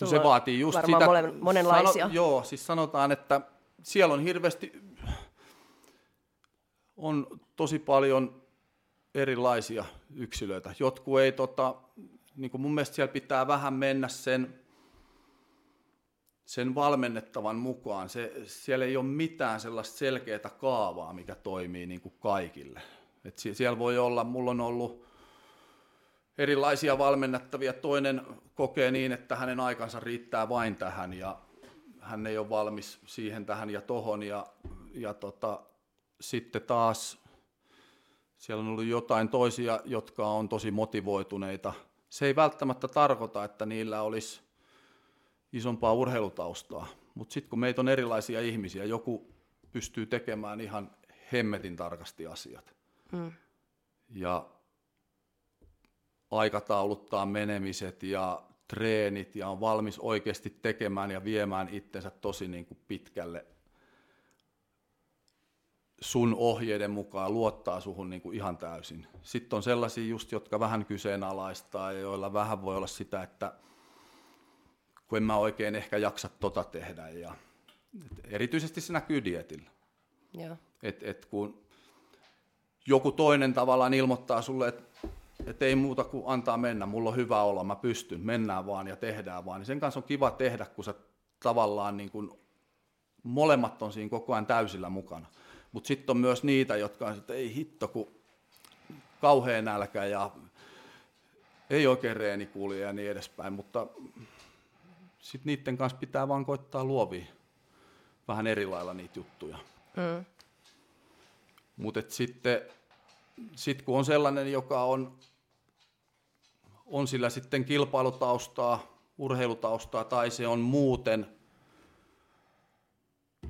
no se vaatii just sitä. Monen, monenlaisia. Sano, joo, siis sanotaan, että siellä on hirveästi, on tosi paljon erilaisia yksilöitä. Jotkut ei, tota, niin kuin mun mielestä siellä pitää vähän mennä sen, sen valmennettavan mukaan. Se, siellä ei ole mitään sellaista selkeää kaavaa, mikä toimii niin kuin kaikille. Et siellä voi olla, mulla on ollut erilaisia valmennettavia. Toinen kokee niin, että hänen aikansa riittää vain tähän ja hän ei ole valmis siihen, tähän ja tohon. Ja, ja tota, sitten taas siellä on ollut jotain toisia, jotka on tosi motivoituneita. Se ei välttämättä tarkoita, että niillä olisi isompaa urheilutaustaa, mutta sitten kun meitä on erilaisia ihmisiä, joku pystyy tekemään ihan hemmetin tarkasti asiat. Mm. Ja aikatauluttaa menemiset ja treenit ja on valmis oikeasti tekemään ja viemään itsensä tosi niin kuin pitkälle sun ohjeiden mukaan luottaa suhun niin kuin ihan täysin. Sitten on sellaisia just, jotka vähän kyseenalaistaa ja joilla vähän voi olla sitä, että kun en mä oikein ehkä jaksa tota tehdä. Ja, erityisesti se näkyy dietillä. Et, et kun joku toinen tavallaan ilmoittaa sulle, että et ei muuta kuin antaa mennä, mulla on hyvä olla, mä pystyn, mennään vaan ja tehdään vaan, niin sen kanssa on kiva tehdä, kun sä tavallaan niin kun, molemmat on siinä koko ajan täysillä mukana. Mutta sitten on myös niitä, jotka on, että ei hitto, kun kauhean nälkä ja ei oikein reeni kulje ja niin edespäin, mutta sitten niiden kanssa pitää vaan koittaa luovia vähän eri lailla niitä juttuja. Mm. Mutta sitten sit kun on sellainen, joka on, on sillä sitten kilpailutaustaa, urheilutaustaa tai se on muuten –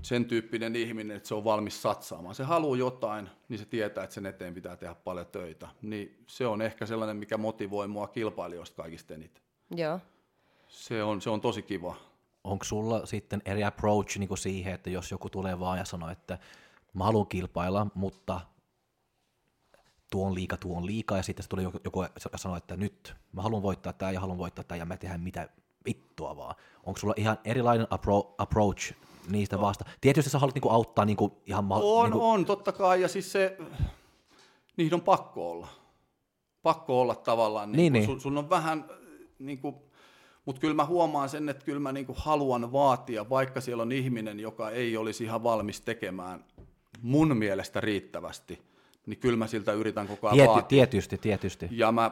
sen tyyppinen ihminen, että se on valmis satsaamaan. Se haluaa jotain, niin se tietää, että sen eteen pitää tehdä paljon töitä. Niin se on ehkä sellainen, mikä motivoi mua kilpailijoista kaikista eniten. Joo. Se on, se on tosi kiva. Onko sulla sitten eri approach niin kuin siihen, että jos joku tulee vaan ja sanoo, että mä haluan kilpailla, mutta tuo on liika, tuo on liikaa, ja sitten se tulee joku, joku ja sanoo, että nyt mä haluan voittaa tämä ja haluan voittaa tämä, ja mä tehdään mitä vittua vaan. Onko sulla ihan erilainen appro- approach niistä no. vasta. Tietysti sä haluat niinku auttaa niinku ihan... Ma- on, niinku... on, totta kai, ja siis se, niihin on pakko olla. Pakko olla tavallaan, niin, niin, niin. Sun, on vähän, niin kuin, mutta kyllä mä huomaan sen, että kyllä mä niin kuin haluan vaatia, vaikka siellä on ihminen, joka ei olisi ihan valmis tekemään mun mielestä riittävästi, niin kyllä mä siltä yritän koko ajan Tiety, vaatia. Tietysti, tietysti. Ja mä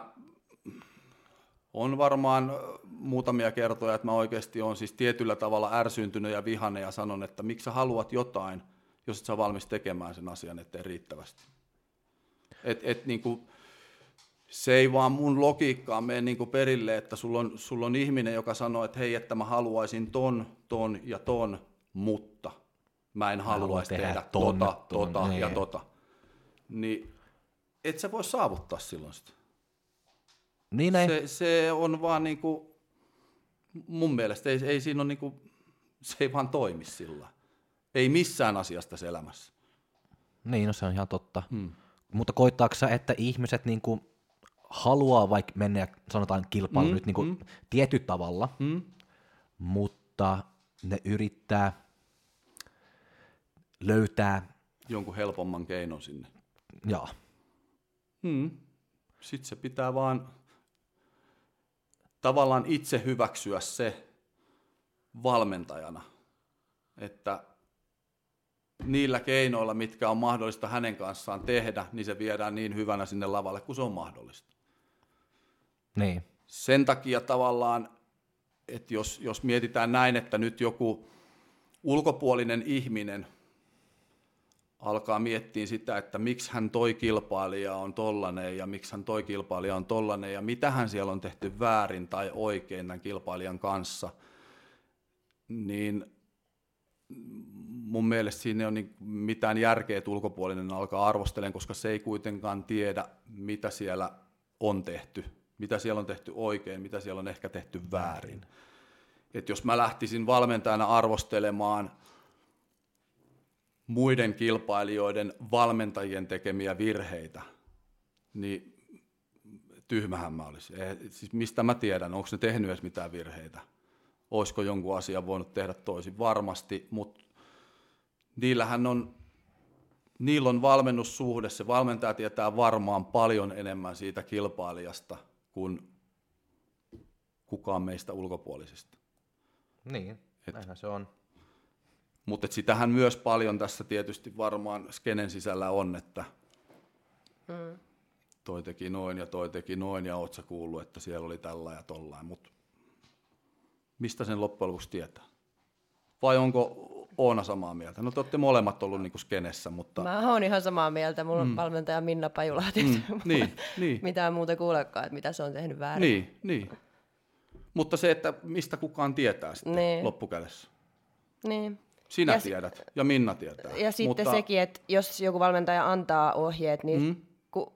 on varmaan muutamia kertoja, että mä oikeasti on siis tietyllä tavalla ärsyntynyt ja vihane ja sanon, että miksi sä haluat jotain, jos et sä valmis tekemään sen asian eteen riittävästi. Et, et niin kuin, se ei vaan mun logiikkaan mene niin kuin perille, että sulla on, sulla on ihminen, joka sanoo, että hei, että mä haluaisin ton, ton ja ton, mutta mä en haluaisi tehdä, tehdä ton, tota, ton, tota ton, ja tota. Niin et sä voi saavuttaa silloin sitä. Niin Se, se on vaan niin kuin, mun mielestä ei, ei siinä ole niin kuin, se ei vaan toimi sillä. Ei missään asiasta elämässä. Niin, no se on ihan totta. Hmm. Mutta koittaako sä, että ihmiset niin kuin haluaa vaikka mennä ja sanotaan kilpailu mm, nyt niin kuin mm. tietyllä tavalla, mm. mutta ne yrittää löytää jonkun helpomman keinon sinne. Joo. Hmm. Sitten se pitää vaan tavallaan itse hyväksyä se valmentajana, että niillä keinoilla, mitkä on mahdollista hänen kanssaan tehdä, niin se viedään niin hyvänä sinne lavalle kuin se on mahdollista. Niin. Sen takia tavallaan, että jos, jos mietitään näin, että nyt joku ulkopuolinen ihminen alkaa miettiä sitä, että miksi hän toi kilpailija on tollanen ja miksi hän toi kilpailija on tollanen ja mitä hän siellä on tehty väärin tai oikein tämän kilpailijan kanssa, niin mun mielestä siinä ei ole niin mitään järkeä, että ulkopuolinen alkaa arvostelemaan, koska se ei kuitenkaan tiedä, mitä siellä on tehty, mitä siellä on tehty oikein, mitä siellä on ehkä tehty väärin. Et jos mä lähtisin valmentajana arvostelemaan – muiden kilpailijoiden valmentajien tekemiä virheitä, niin tyhmähän mä olisin. Eh, siis mistä mä tiedän, onko ne tehnyt edes mitään virheitä? Olisiko jonkun asian voinut tehdä toisin? Varmasti, mutta niillähän on niillä on valmennussuhde, se valmentaja tietää varmaan paljon enemmän siitä kilpailijasta kuin kukaan meistä ulkopuolisista. Niin, et, näinhän se on. Mutta sitähän myös paljon tässä tietysti varmaan skenen sisällä on, että mm. toi teki noin ja toi teki noin ja oot sä kuullut, että siellä oli tällä ja tollain, mutta mistä sen loppujen lopuksi tietää? Vai onko Oona samaa mieltä? No te olette molemmat ollut niin skenessä, mutta... Mä oon ihan samaa mieltä. Mulla on mm. valmentaja Minna Pajulahti. Mm. Niin, niin. Mitään muuta kuulekaan, että mitä se on tehnyt väärin. Niin, niin. Mutta se, että mistä kukaan tietää sitten niin. loppukädessä. Niin. Sinä ja tiedät ja Minna tietää. Ja sitten mutta... sekin, että jos joku valmentaja antaa ohjeet, niin mm. kun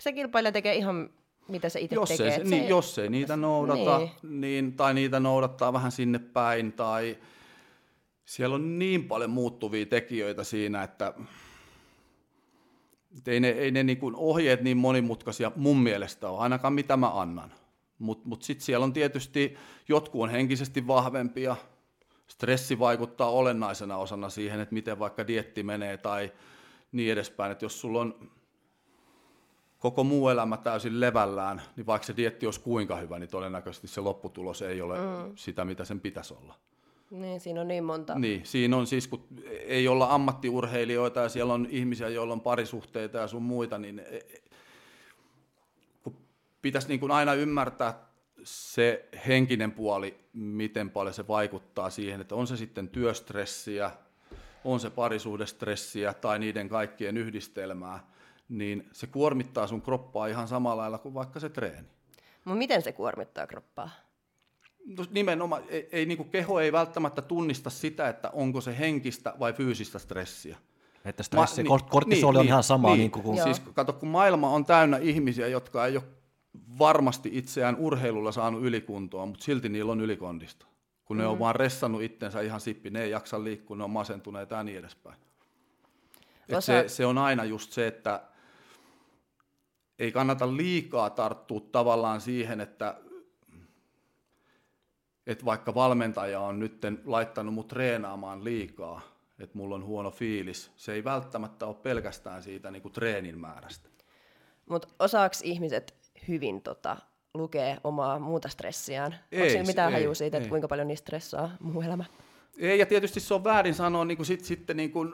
se kilpailija tekee ihan mitä se itse jos tekee. Ei, se, niin, jos ei niitä noudata, niin. Niin, tai niitä noudattaa vähän sinne päin, tai siellä on niin paljon muuttuvia tekijöitä siinä, että ei ne, ei ne niin kuin ohjeet niin monimutkaisia mun mielestä ole, ainakaan mitä mä annan. Mutta mut sitten siellä on tietysti, jotkut on henkisesti vahvempia, stressi vaikuttaa olennaisena osana siihen, että miten vaikka dietti menee tai niin edespäin, että jos sulla on koko muu elämä täysin levällään, niin vaikka se dietti olisi kuinka hyvä, niin todennäköisesti se lopputulos ei ole mm. sitä, mitä sen pitäisi olla. Niin, siinä on niin monta. Niin, siinä on siis, kun ei olla ammattiurheilijoita ja siellä on ihmisiä, joilla on parisuhteita ja sun muita, niin e, e, kun pitäisi niin kuin aina ymmärtää se henkinen puoli, miten paljon se vaikuttaa siihen, että on se sitten työstressiä, on se parisuhdestressiä tai niiden kaikkien yhdistelmää, niin se kuormittaa sun kroppaa ihan samalla lailla kuin vaikka se treeni. Mutta miten se kuormittaa kroppaa? No nimenomaan, ei, ei, niin kuin keho ei välttämättä tunnista sitä, että onko se henkistä vai fyysistä stressiä. Että stressi, Ma, niin, kortisoli niin, on ihan sama. Niin, niin kuin, siis kato, kun maailma on täynnä ihmisiä, jotka ei ole varmasti itseään urheilulla saanut ylikuntoa, mutta silti niillä on ylikondista. Kun mm-hmm. ne on mm. vaan ressannut itsensä ihan sippi, ne ei jaksa liikkua, ne on masentuneita ja niin edespäin. Osa... se, se on aina just se, että ei kannata liikaa tarttua tavallaan siihen, että että vaikka valmentaja on nyt laittanut mut treenaamaan liikaa, että mulla on huono fiilis, se ei välttämättä ole pelkästään siitä niin kuin treenin määrästä. Mutta osaako ihmiset hyvin tota, lukee omaa muuta stressiään? Ei, Onko mitään hajua siitä, että kuinka paljon niistä stressaa muu elämä? Ei, ja tietysti se on väärin sanoa, niin kuin sit, sitten niin kuin,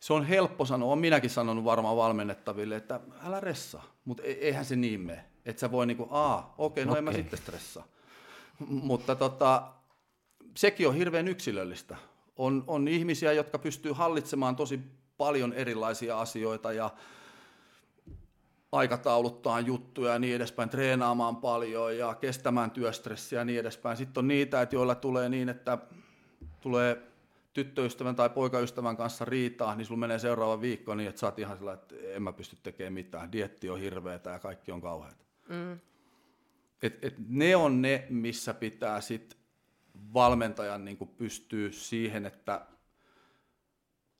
se on helppo sanoa, on minäkin sanonut varmaan valmennettaville, että älä ressaa, mutta e-, eihän se niin mene. Että sä voi niin kuin, aa, okei, okay, no okay. en mä sitten stressaa. Mutta tota, sekin on hirveän yksilöllistä. On, on ihmisiä, jotka pystyy hallitsemaan tosi paljon erilaisia asioita ja aikatauluttaa juttuja ja niin edespäin, treenaamaan paljon ja kestämään työstressiä ja niin edespäin. Sitten on niitä, että joilla tulee niin, että tulee tyttöystävän tai poikaystävän kanssa riitaa, niin sulla menee seuraava viikko niin, että sä oot ihan sillä, että en mä pysty tekemään mitään. Dietti on hirveätä ja kaikki on kauheata. Mm. Et, et ne on ne, missä pitää sit valmentajan niin pystyä siihen, että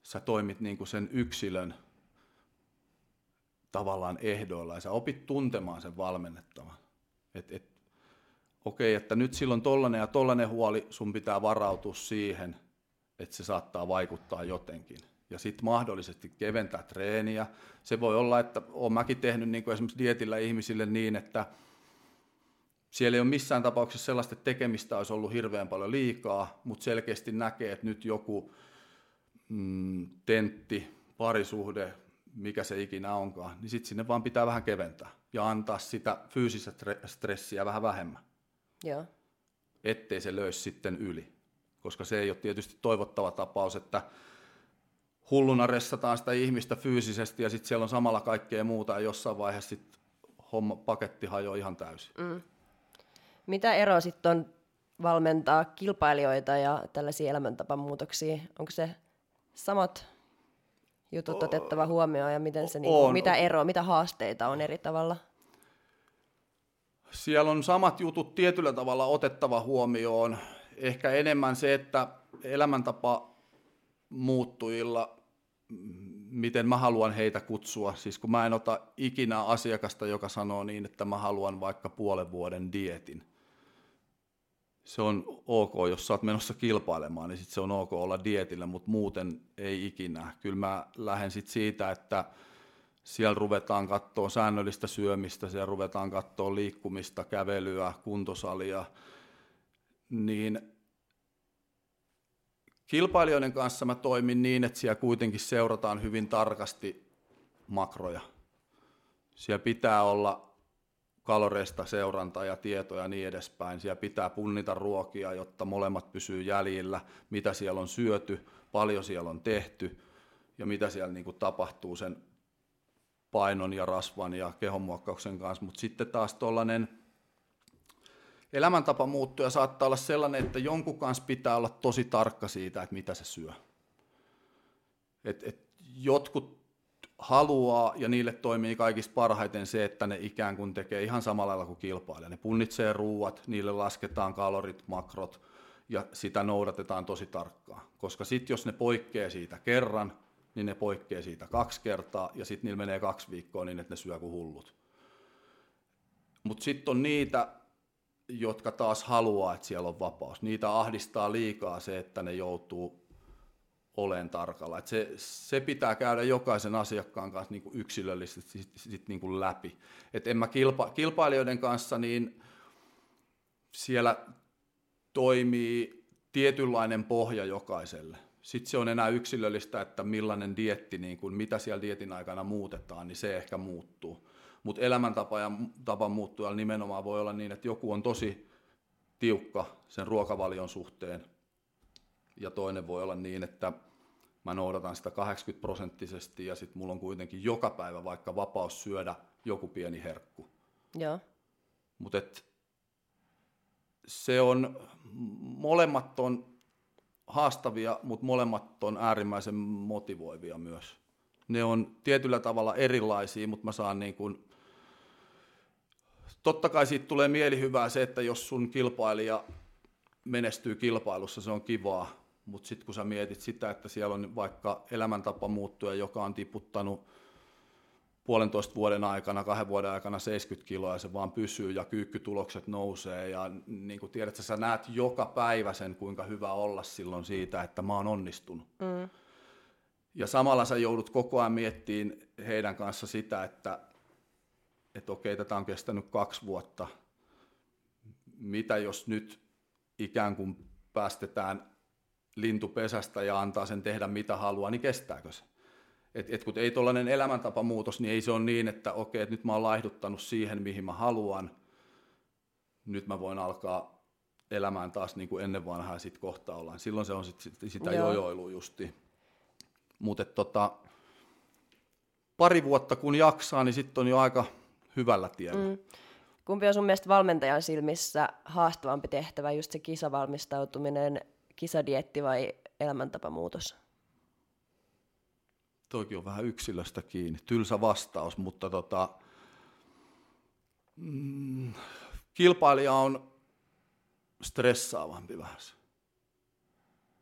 sä toimit niin sen yksilön tavallaan ehdoilla ja sä opit tuntemaan sen valmennettavan. Et, et, okei, että nyt silloin tollanen ja tollanen huoli, sun pitää varautua siihen, että se saattaa vaikuttaa jotenkin. Ja sitten mahdollisesti keventää treeniä. Se voi olla, että olen mäkin tehnyt niin kuin esimerkiksi dietillä ihmisille niin, että siellä ei ole missään tapauksessa sellaista tekemistä olisi ollut hirveän paljon liikaa, mutta selkeästi näkee, että nyt joku mm, tentti, parisuhde, mikä se ikinä onkaan, niin sitten sinne vaan pitää vähän keventää ja antaa sitä fyysistä stressiä vähän vähemmän. Joo. Ettei se löisi sitten yli, koska se ei ole tietysti toivottava tapaus, että hulluna ressataan sitä ihmistä fyysisesti ja sitten siellä on samalla kaikkea muuta ja jossain vaiheessa sitten homma, paketti hajoaa ihan täysin. Mm. Mitä ero sitten on valmentaa kilpailijoita ja tällaisia elämäntapamuutoksia? Onko se samat jutut otettava huomioon ja miten se, niinku, mitä eroa, mitä haasteita on eri tavalla? Siellä on samat jutut tietyllä tavalla otettava huomioon. Ehkä enemmän se, että elämäntapa muuttujilla, miten mä haluan heitä kutsua. Siis kun mä en ota ikinä asiakasta, joka sanoo niin, että mä haluan vaikka puolen vuoden dietin se on ok, jos sä oot menossa kilpailemaan, niin sit se on ok olla dietillä, mutta muuten ei ikinä. Kyllä mä lähden sit siitä, että siellä ruvetaan katsoa säännöllistä syömistä, siellä ruvetaan katsoa liikkumista, kävelyä, kuntosalia, niin kilpailijoiden kanssa mä toimin niin, että siellä kuitenkin seurataan hyvin tarkasti makroja. Siellä pitää olla kaloreista seuranta ja tietoja ja niin edespäin. Siellä pitää punnita ruokia, jotta molemmat pysyy jäljillä, mitä siellä on syöty, paljon siellä on tehty ja mitä siellä niin kuin tapahtuu sen painon ja rasvan ja kehonmuokkauksen kanssa. Mutta sitten taas tuollainen elämäntapa muuttuu ja saattaa olla sellainen, että jonkun kanssa pitää olla tosi tarkka siitä, että mitä se syö. Et, et jotkut haluaa ja niille toimii kaikista parhaiten se, että ne ikään kuin tekee ihan samalla lailla kuin kilpailija. Ne punnitsee ruuat, niille lasketaan kalorit, makrot ja sitä noudatetaan tosi tarkkaan. Koska sitten jos ne poikkeaa siitä kerran, niin ne poikkeaa siitä kaksi kertaa ja sitten niillä menee kaksi viikkoa niin, että ne syö kuin hullut. Mutta sitten on niitä, jotka taas haluaa, että siellä on vapaus. Niitä ahdistaa liikaa se, että ne joutuu olen tarkalla. Et se, se pitää käydä jokaisen asiakkaan kanssa niin kuin yksilöllisesti sit, sit niin kuin läpi. Et en mä kilpa, kilpailijoiden kanssa, niin siellä toimii tietynlainen pohja jokaiselle. Sitten se on enää yksilöllistä, että millainen dietti, niin kuin, mitä siellä dietin aikana muutetaan, niin se ehkä muuttuu. Mutta elämäntapa ja tapa muuttua nimenomaan voi olla niin, että joku on tosi tiukka sen ruokavalion suhteen, ja toinen voi olla niin, että mä noudatan sitä 80 prosenttisesti ja sitten mulla on kuitenkin joka päivä vaikka vapaus syödä joku pieni herkku. Joo. Mutta se on, molemmat on haastavia, mutta molemmat on äärimmäisen motivoivia myös. Ne on tietyllä tavalla erilaisia, mutta mä saan niin kuin, totta kai siitä tulee mielihyvää se, että jos sun kilpailija menestyy kilpailussa, se on kivaa, mutta sitten kun sä mietit sitä, että siellä on vaikka elämäntapa muuttuja, joka on tiputtanut puolentoista vuoden aikana, kahden vuoden aikana 70 kiloa ja se vaan pysyy ja kyykkytulokset nousee ja niin kuin tiedät, sä näet joka päivä sen, kuinka hyvä olla silloin siitä, että mä oon onnistunut. Mm. Ja samalla sä joudut koko ajan miettimään heidän kanssa sitä, että, että okei, tätä on kestänyt kaksi vuotta. Mitä jos nyt ikään kuin päästetään lintupesästä ja antaa sen tehdä mitä haluaa, niin kestääkö se? Et, et kun ei tuollainen elämäntapamuutos, niin ei se ole niin, että okei, että nyt mä oon laihduttanut siihen, mihin mä haluan, nyt mä voin alkaa elämään taas niin kuin ennen vanhaa sitten kohta ollaan. Silloin se on sit, sit, sitä Joo. jojoilua justi. Mutta tota, pari vuotta kun jaksaa, niin sitten on jo aika hyvällä tiellä. Mm. Kumpi on sun mielestä valmentajan silmissä haastavampi tehtävä, just se kisavalmistautuminen kisadietti vai elämäntapamuutos? Toikin on vähän yksilöstä kiinni. Tylsä vastaus, mutta tota, mm, kilpailija on stressaavampi vähän.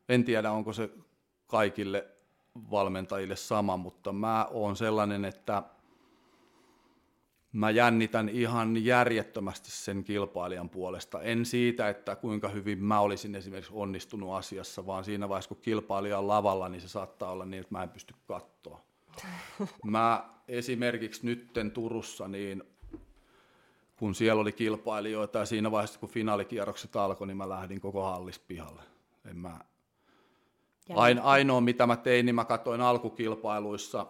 En tiedä, onko se kaikille valmentajille sama, mutta mä oon sellainen, että – mä jännitän ihan järjettömästi sen kilpailijan puolesta. En siitä, että kuinka hyvin mä olisin esimerkiksi onnistunut asiassa, vaan siinä vaiheessa, kun kilpailija on lavalla, niin se saattaa olla niin, että mä en pysty katsoa. Mä esimerkiksi nytten Turussa, niin kun siellä oli kilpailijoita ja siinä vaiheessa, kun finaalikierrokset alkoi, niin mä lähdin koko hallis pihalle. En mä... Ain, ainoa, mitä mä tein, niin mä katsoin alkukilpailuissa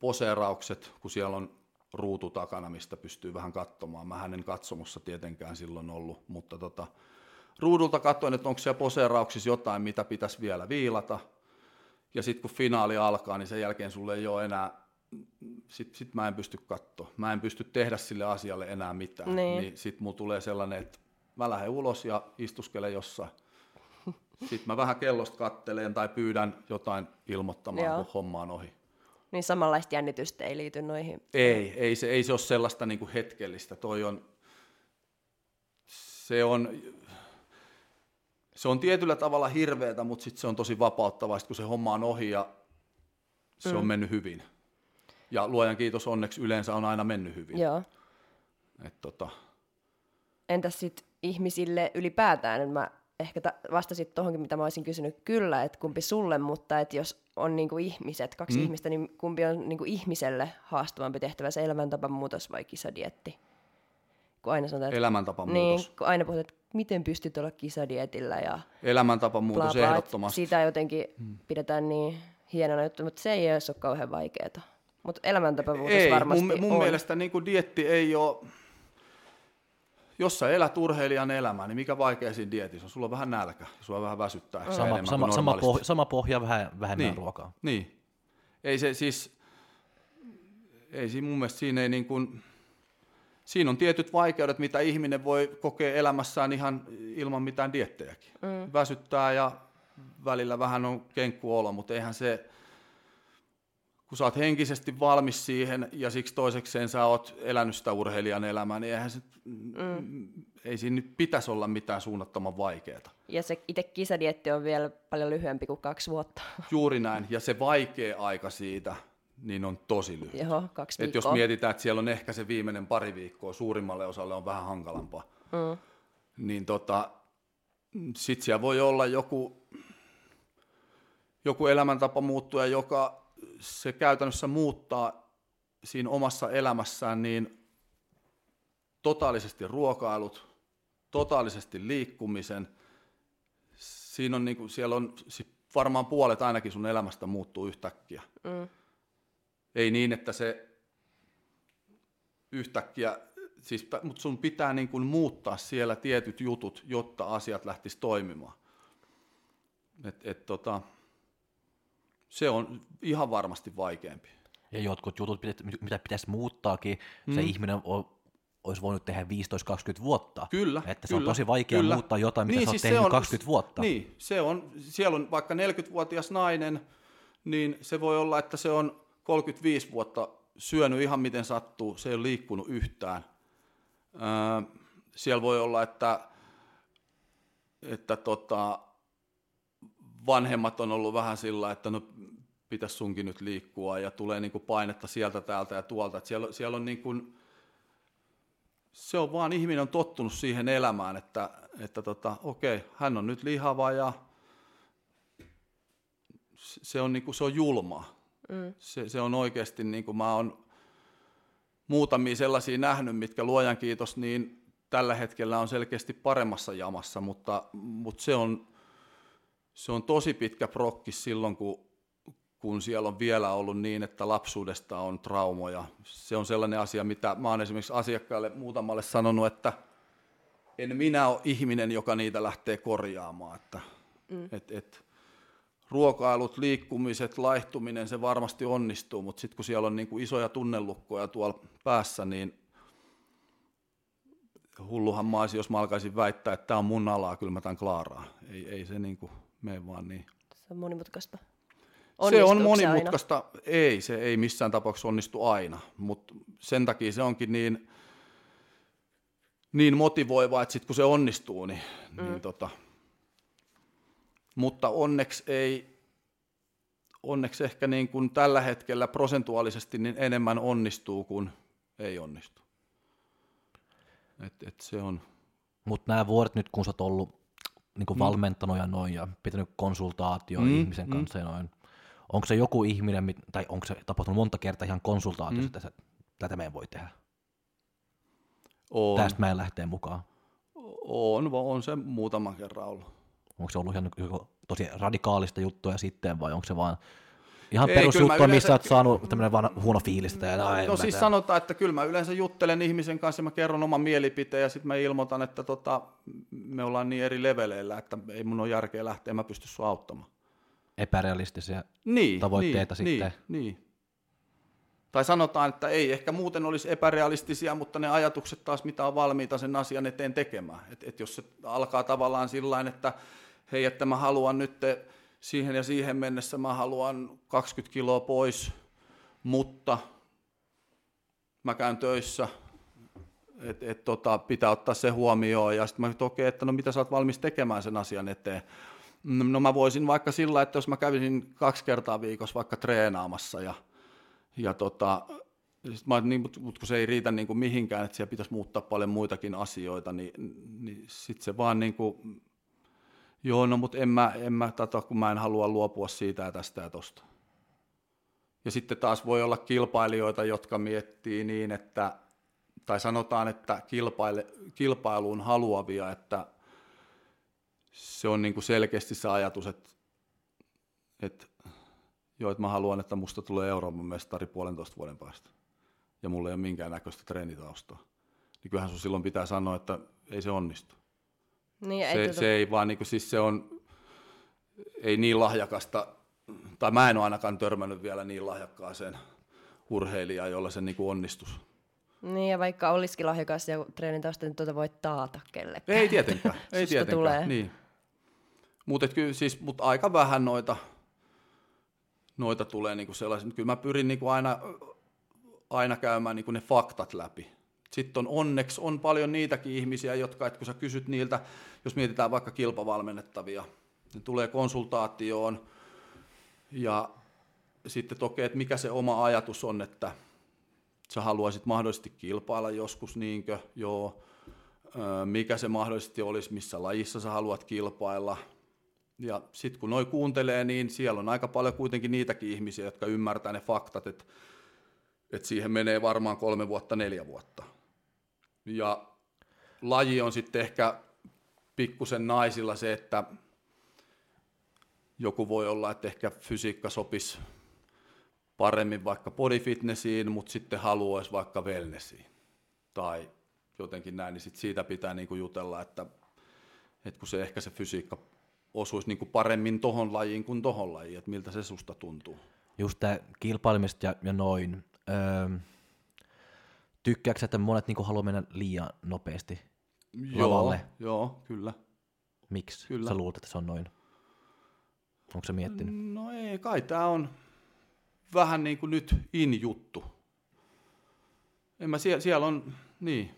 poseeraukset, kun siellä on ruutu takana, mistä pystyy vähän katsomaan. Mä hänen katsomussa tietenkään silloin ollut, mutta tota, ruudulta katsoin, että onko siellä poseerauksissa jotain, mitä pitäisi vielä viilata. Ja sitten kun finaali alkaa, niin sen jälkeen sulle ei ole enää, sitten sit mä en pysty katsoa. Mä en pysty tehdä sille asialle enää mitään. Niin, niin sitten mulla tulee sellainen, että mä lähden ulos ja istuskelen jossain. Sitten mä vähän kellosta kattelen tai pyydän jotain ilmoittamaan, kun homma on ohi. Niin samanlaista jännitystä ei liity noihin? Ei, ei se, ei se ole sellaista niin kuin hetkellistä. Toi on, se on, se on tietyllä tavalla hirveätä, mutta sitten se on tosi vapauttavaa, kun se homma on ohi ja se mm. on mennyt hyvin. Ja luojan kiitos onneksi yleensä on aina mennyt hyvin. Joo. Et tota. Entäs sitten ihmisille ylipäätään. Mä ehkä ta- vastasit tuohonkin, mitä mä olisin kysynyt kyllä, että kumpi sulle, mutta että jos on niin kuin ihmiset, kaksi mm. ihmistä, niin kumpi on niin kuin ihmiselle haastavampi tehtävä, se elämäntapamuutos vai kisadietti? Kun aina sanotaan, että, elämäntapamuutos. Niin, kun aina puhutaan, että miten pystyt olla kisadietillä ja elämäntapamuutos bla, bla, ehdottomasti. Sitä jotenkin hmm. pidetään niin hienona juttu, mutta se ei ole kauhean vaikeaa. Mutta elämäntapamuutos ei, varmasti mun, mun on. mielestä niin kuin dietti ei ole jos sä elät urheilijan elämää, niin mikä vaikea siinä dietissä on? Sulla on vähän nälkä, sulla vähän väsyttää. Sama, sama, sama, pohja, sama pohja, vähän vähemmän niin, ruokaa. Niin. Ei se siis, ei siinä mun mielestä siinä ei niin kuin, siinä on tietyt vaikeudet, mitä ihminen voi kokea elämässään ihan ilman mitään diettejäkin. Mm. Väsyttää ja välillä vähän on kenkkuolo, mutta eihän se, kun sä oot henkisesti valmis siihen ja siksi toisekseen sä oot elänyt sitä urheilijan elämää, niin eihän se, mm. ei siinä nyt pitäisi olla mitään suunnattoman vaikeaa. Ja se itse kisadietti on vielä paljon lyhyempi kuin kaksi vuotta. Juuri näin, ja se vaikea aika siitä, niin on tosi lyhyt. Joo, kaksi Et jos mietitään, että siellä on ehkä se viimeinen pari viikkoa, suurimmalle osalle on vähän hankalampaa, mm. niin tota, sit siellä voi olla joku, joku elämäntapa muuttuja, joka se käytännössä muuttaa siinä omassa elämässään niin totaalisesti ruokailut, totaalisesti liikkumisen. Siinä on niin kuin, siellä on varmaan puolet ainakin sun elämästä muuttuu yhtäkkiä. Mm. Ei niin, että se yhtäkkiä, siis, mutta sun pitää niin kuin muuttaa siellä tietyt jutut, jotta asiat lähtis toimimaan. Et, et, tota, se on ihan varmasti vaikeampi. Ja jotkut jutut, mitä pitäisi muuttaakin, mm. se ihminen on, olisi voinut tehdä 15-20 vuotta. Kyllä, Että se kyllä, on tosi vaikea kyllä. muuttaa jotain, mitä niin, sä siis tehnyt on, 20 vuotta. Niin, se on, siellä on vaikka 40-vuotias nainen, niin se voi olla, että se on 35 vuotta syönyt ihan miten sattuu, se ei ole liikkunut yhtään. Öö, siellä voi olla, että, että tota, vanhemmat on ollut vähän sillä, että no pitäisi sunkin nyt liikkua ja tulee niin kuin painetta sieltä, täältä ja tuolta. Että siellä, siellä on niin kuin, se on vaan, ihminen on tottunut siihen elämään, että, että tota, okei, hän on nyt lihava ja se on, niin kuin, se on julma. Mm. Se, se on oikeasti, niin kuin mä oon muutamia sellaisia nähnyt, mitkä luojan kiitos, niin tällä hetkellä on selkeästi paremmassa jamassa, mutta, mutta se on, se on tosi pitkä prokki silloin, kun, kun siellä on vielä ollut niin, että lapsuudesta on traumoja. Se on sellainen asia, mitä mä oon esimerkiksi asiakkaille muutamalle sanonut, että en minä ole ihminen, joka niitä lähtee korjaamaan. Että, mm. et, et, ruokailut, liikkumiset, laihtuminen, se varmasti onnistuu, mutta sitten kun siellä on niin kuin isoja tunnelukkoja tuolla päässä, niin hulluhan mä olisin, jos mä alkaisin väittää, että tämä on mun alaa, kyllä mä tämän klaaraa. Ei, ei se niin kuin mene vaan niin. Se on monimutkaista. se on monimutkaista. Aina? Ei, se ei missään tapauksessa onnistu aina, mutta sen takia se onkin niin, niin motivoiva, että sitten kun se onnistuu, niin, mm. niin tota, mutta onneksi ei, onneksi ehkä niin kuin tällä hetkellä prosentuaalisesti niin enemmän onnistuu kuin ei onnistu. Et, et se on. Mutta nämä vuodet nyt, kun sä oot ollut niin kuin mm. valmentanut ja noin ja pitänyt konsultaatio mm, ihmisen mm. kanssa ja noin, onko se joku ihminen, tai onko se tapahtunut monta kertaa ihan konsultaatiossa, mm. että tätä meidän voi tehdä? On. Tästä meidän lähtee mukaan. On, on se muutama kerran ollut. Onko se ollut ihan tosi radikaalista juttuja sitten vai onko se vaan ihan perusjuttu, missä olet saanut tämmöinen vaan huono fiilis? Tai no, no siis sanotaan, että kyllä mä yleensä juttelen ihmisen kanssa ja mä kerron oman mielipiteen ja sitten mä ilmoitan, että tota, me ollaan niin eri leveleillä, että ei mun ole järkeä lähteä, mä pysty sua auttamaan. Epärealistisia niin, tavoitteita niin, sitten. Niin, niin. Tai sanotaan, että ei ehkä muuten olisi epärealistisia, mutta ne ajatukset taas, mitä on valmiita sen asian eteen tekemään. Et, et jos se alkaa tavallaan sillä että hei, että mä haluan nyt siihen ja siihen mennessä, mä haluan 20 kiloa pois, mutta mä käyn töissä, että et, tota, pitää ottaa se huomioon. Ja sitten mä okei, okay, että no mitä sä oot valmis tekemään sen asian eteen. No mä voisin vaikka sillä, että jos mä kävisin kaksi kertaa viikossa vaikka treenaamassa ja, ja tota, mä, niin, mutta kun se ei riitä niin kuin mihinkään, että siellä pitäisi muuttaa paljon muitakin asioita, niin, niin sitten se vaan niin kuin, joo, no mutta en mä, en mä tato, kun mä en halua luopua siitä ja tästä ja tosta. Ja sitten taas voi olla kilpailijoita, jotka miettii niin, että, tai sanotaan, että kilpaile, kilpailuun haluavia, että se on niin kuin selkeästi se ajatus, että, että joo, että mä haluan, että musta tulee Euroopan mestari puolentoista vuoden päästä ja mulla ei ole minkäännäköistä treenitaustaa. Niin kyllähän sun silloin pitää sanoa, että ei se onnistu. Niin, se, ei tuota... se ei vaan, niin kuin, siis se on, ei niin lahjakasta, tai mä en ole ainakaan törmännyt vielä niin lahjakkaaseen urheilijaan, jolla se niin kuin onnistus. Niin, ja vaikka olisikin lahjakas ja treenitausta, niin tuota voi taata kellekään. Ei tietenkään, ei tietenkään. Tulee. Niin. Mutta siis, mut aika vähän noita, noita tulee niinku sellaisia. Kyllä mä pyrin niinku aina aina käymään niin ne faktat läpi. Sitten on onneksi on paljon niitäkin ihmisiä, jotka, että kun sä kysyt niiltä, jos mietitään vaikka kilpavalmennettavia, ne tulee konsultaatioon ja sitten toki, että mikä se oma ajatus on, että sä haluaisit mahdollisesti kilpailla joskus, niinkö, joo, mikä se mahdollisesti olisi, missä lajissa sä haluat kilpailla. Ja sitten kun noi kuuntelee, niin siellä on aika paljon kuitenkin niitäkin ihmisiä, jotka ymmärtää ne faktat, että että siihen menee varmaan kolme vuotta, neljä vuotta. Ja laji on sitten ehkä pikkusen naisilla se, että joku voi olla, että ehkä fysiikka sopisi paremmin vaikka bodyfitnessiin, mutta sitten haluaisi vaikka wellnessiin. Tai jotenkin näin, niin sit siitä pitää niinku jutella, että, että kun se ehkä se fysiikka osuisi niinku paremmin tohon lajiin kuin tohon lajiin, että miltä se susta tuntuu. Just tämä kilpailemista ja, ja noin, öö, tykkääksä, että monet niin haluaa mennä liian nopeasti joo, lavalle? Joo, kyllä. Miksi kyllä. sä luulet, että se on noin? Onko se miettinyt? No ei, kai tämä on vähän niin kuin nyt in-juttu. En mä, siellä, siellä on, niin.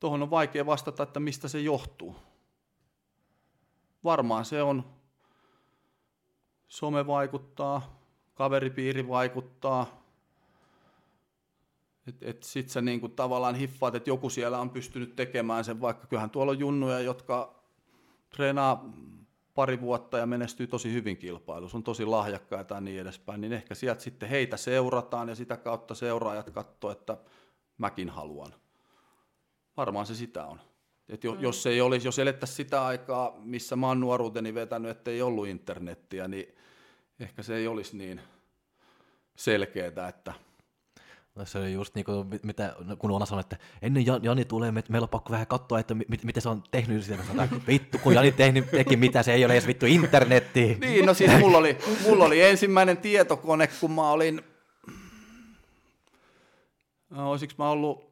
Tuohon on vaikea vastata, että mistä se johtuu. Varmaan se on, some vaikuttaa, kaveripiiri vaikuttaa. Et, et sit sä niinku tavallaan hiffaat, että joku siellä on pystynyt tekemään sen, vaikka kyllähän tuolla on junnuja, jotka treenaa pari vuotta ja menestyy tosi hyvin kilpailussa, on tosi lahjakkaita ja niin edespäin, niin ehkä sieltä sitten heitä seurataan ja sitä kautta seuraajat katsoo, että mäkin haluan. Varmaan se sitä on. Et jo, mm. jos ei olisi, jos elettäisiin sitä aikaa, missä mä oon nuoruuteni vetänyt, että ei ollut internettiä, niin ehkä se ei olisi niin selkeää, että No se oli just niin kuin, mitä, kun Ona sanoi, että ennen Jani tulee, me, meillä on pakko vähän katsoa, että mit, miten se on tehnyt. Sitä sanotaan, vittu, kun Jani tehnyt, teki mitä, se ei ole edes vittu internetti. Niin, no siis mulla oli, mulla oli ensimmäinen tietokone, kun mä olin, no, olisiko mä ollut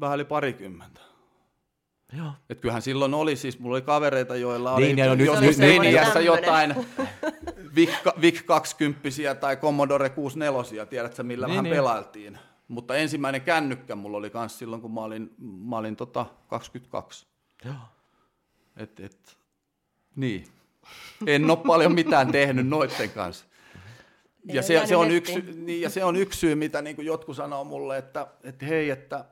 vähän yli parikymmentä. Joo. Et kyllähän silloin oli, siis mulla oli kavereita, joilla oli, niin, no, nyt, nyt, nyt, jotain VIC 20 tai Commodore 64, tiedätkö millä niin, vähän niin. pelailtiin. Mutta ensimmäinen kännykkä mulla oli myös silloin, kun mä olin, mä olin tota 22. Joo. Et, et, niin. En ole paljon mitään tehnyt noitten kanssa. Ja se, se, on yksi, niin, ja se on yksi syy, mitä niin kuin jotkut sanoo mulle, että, että hei, että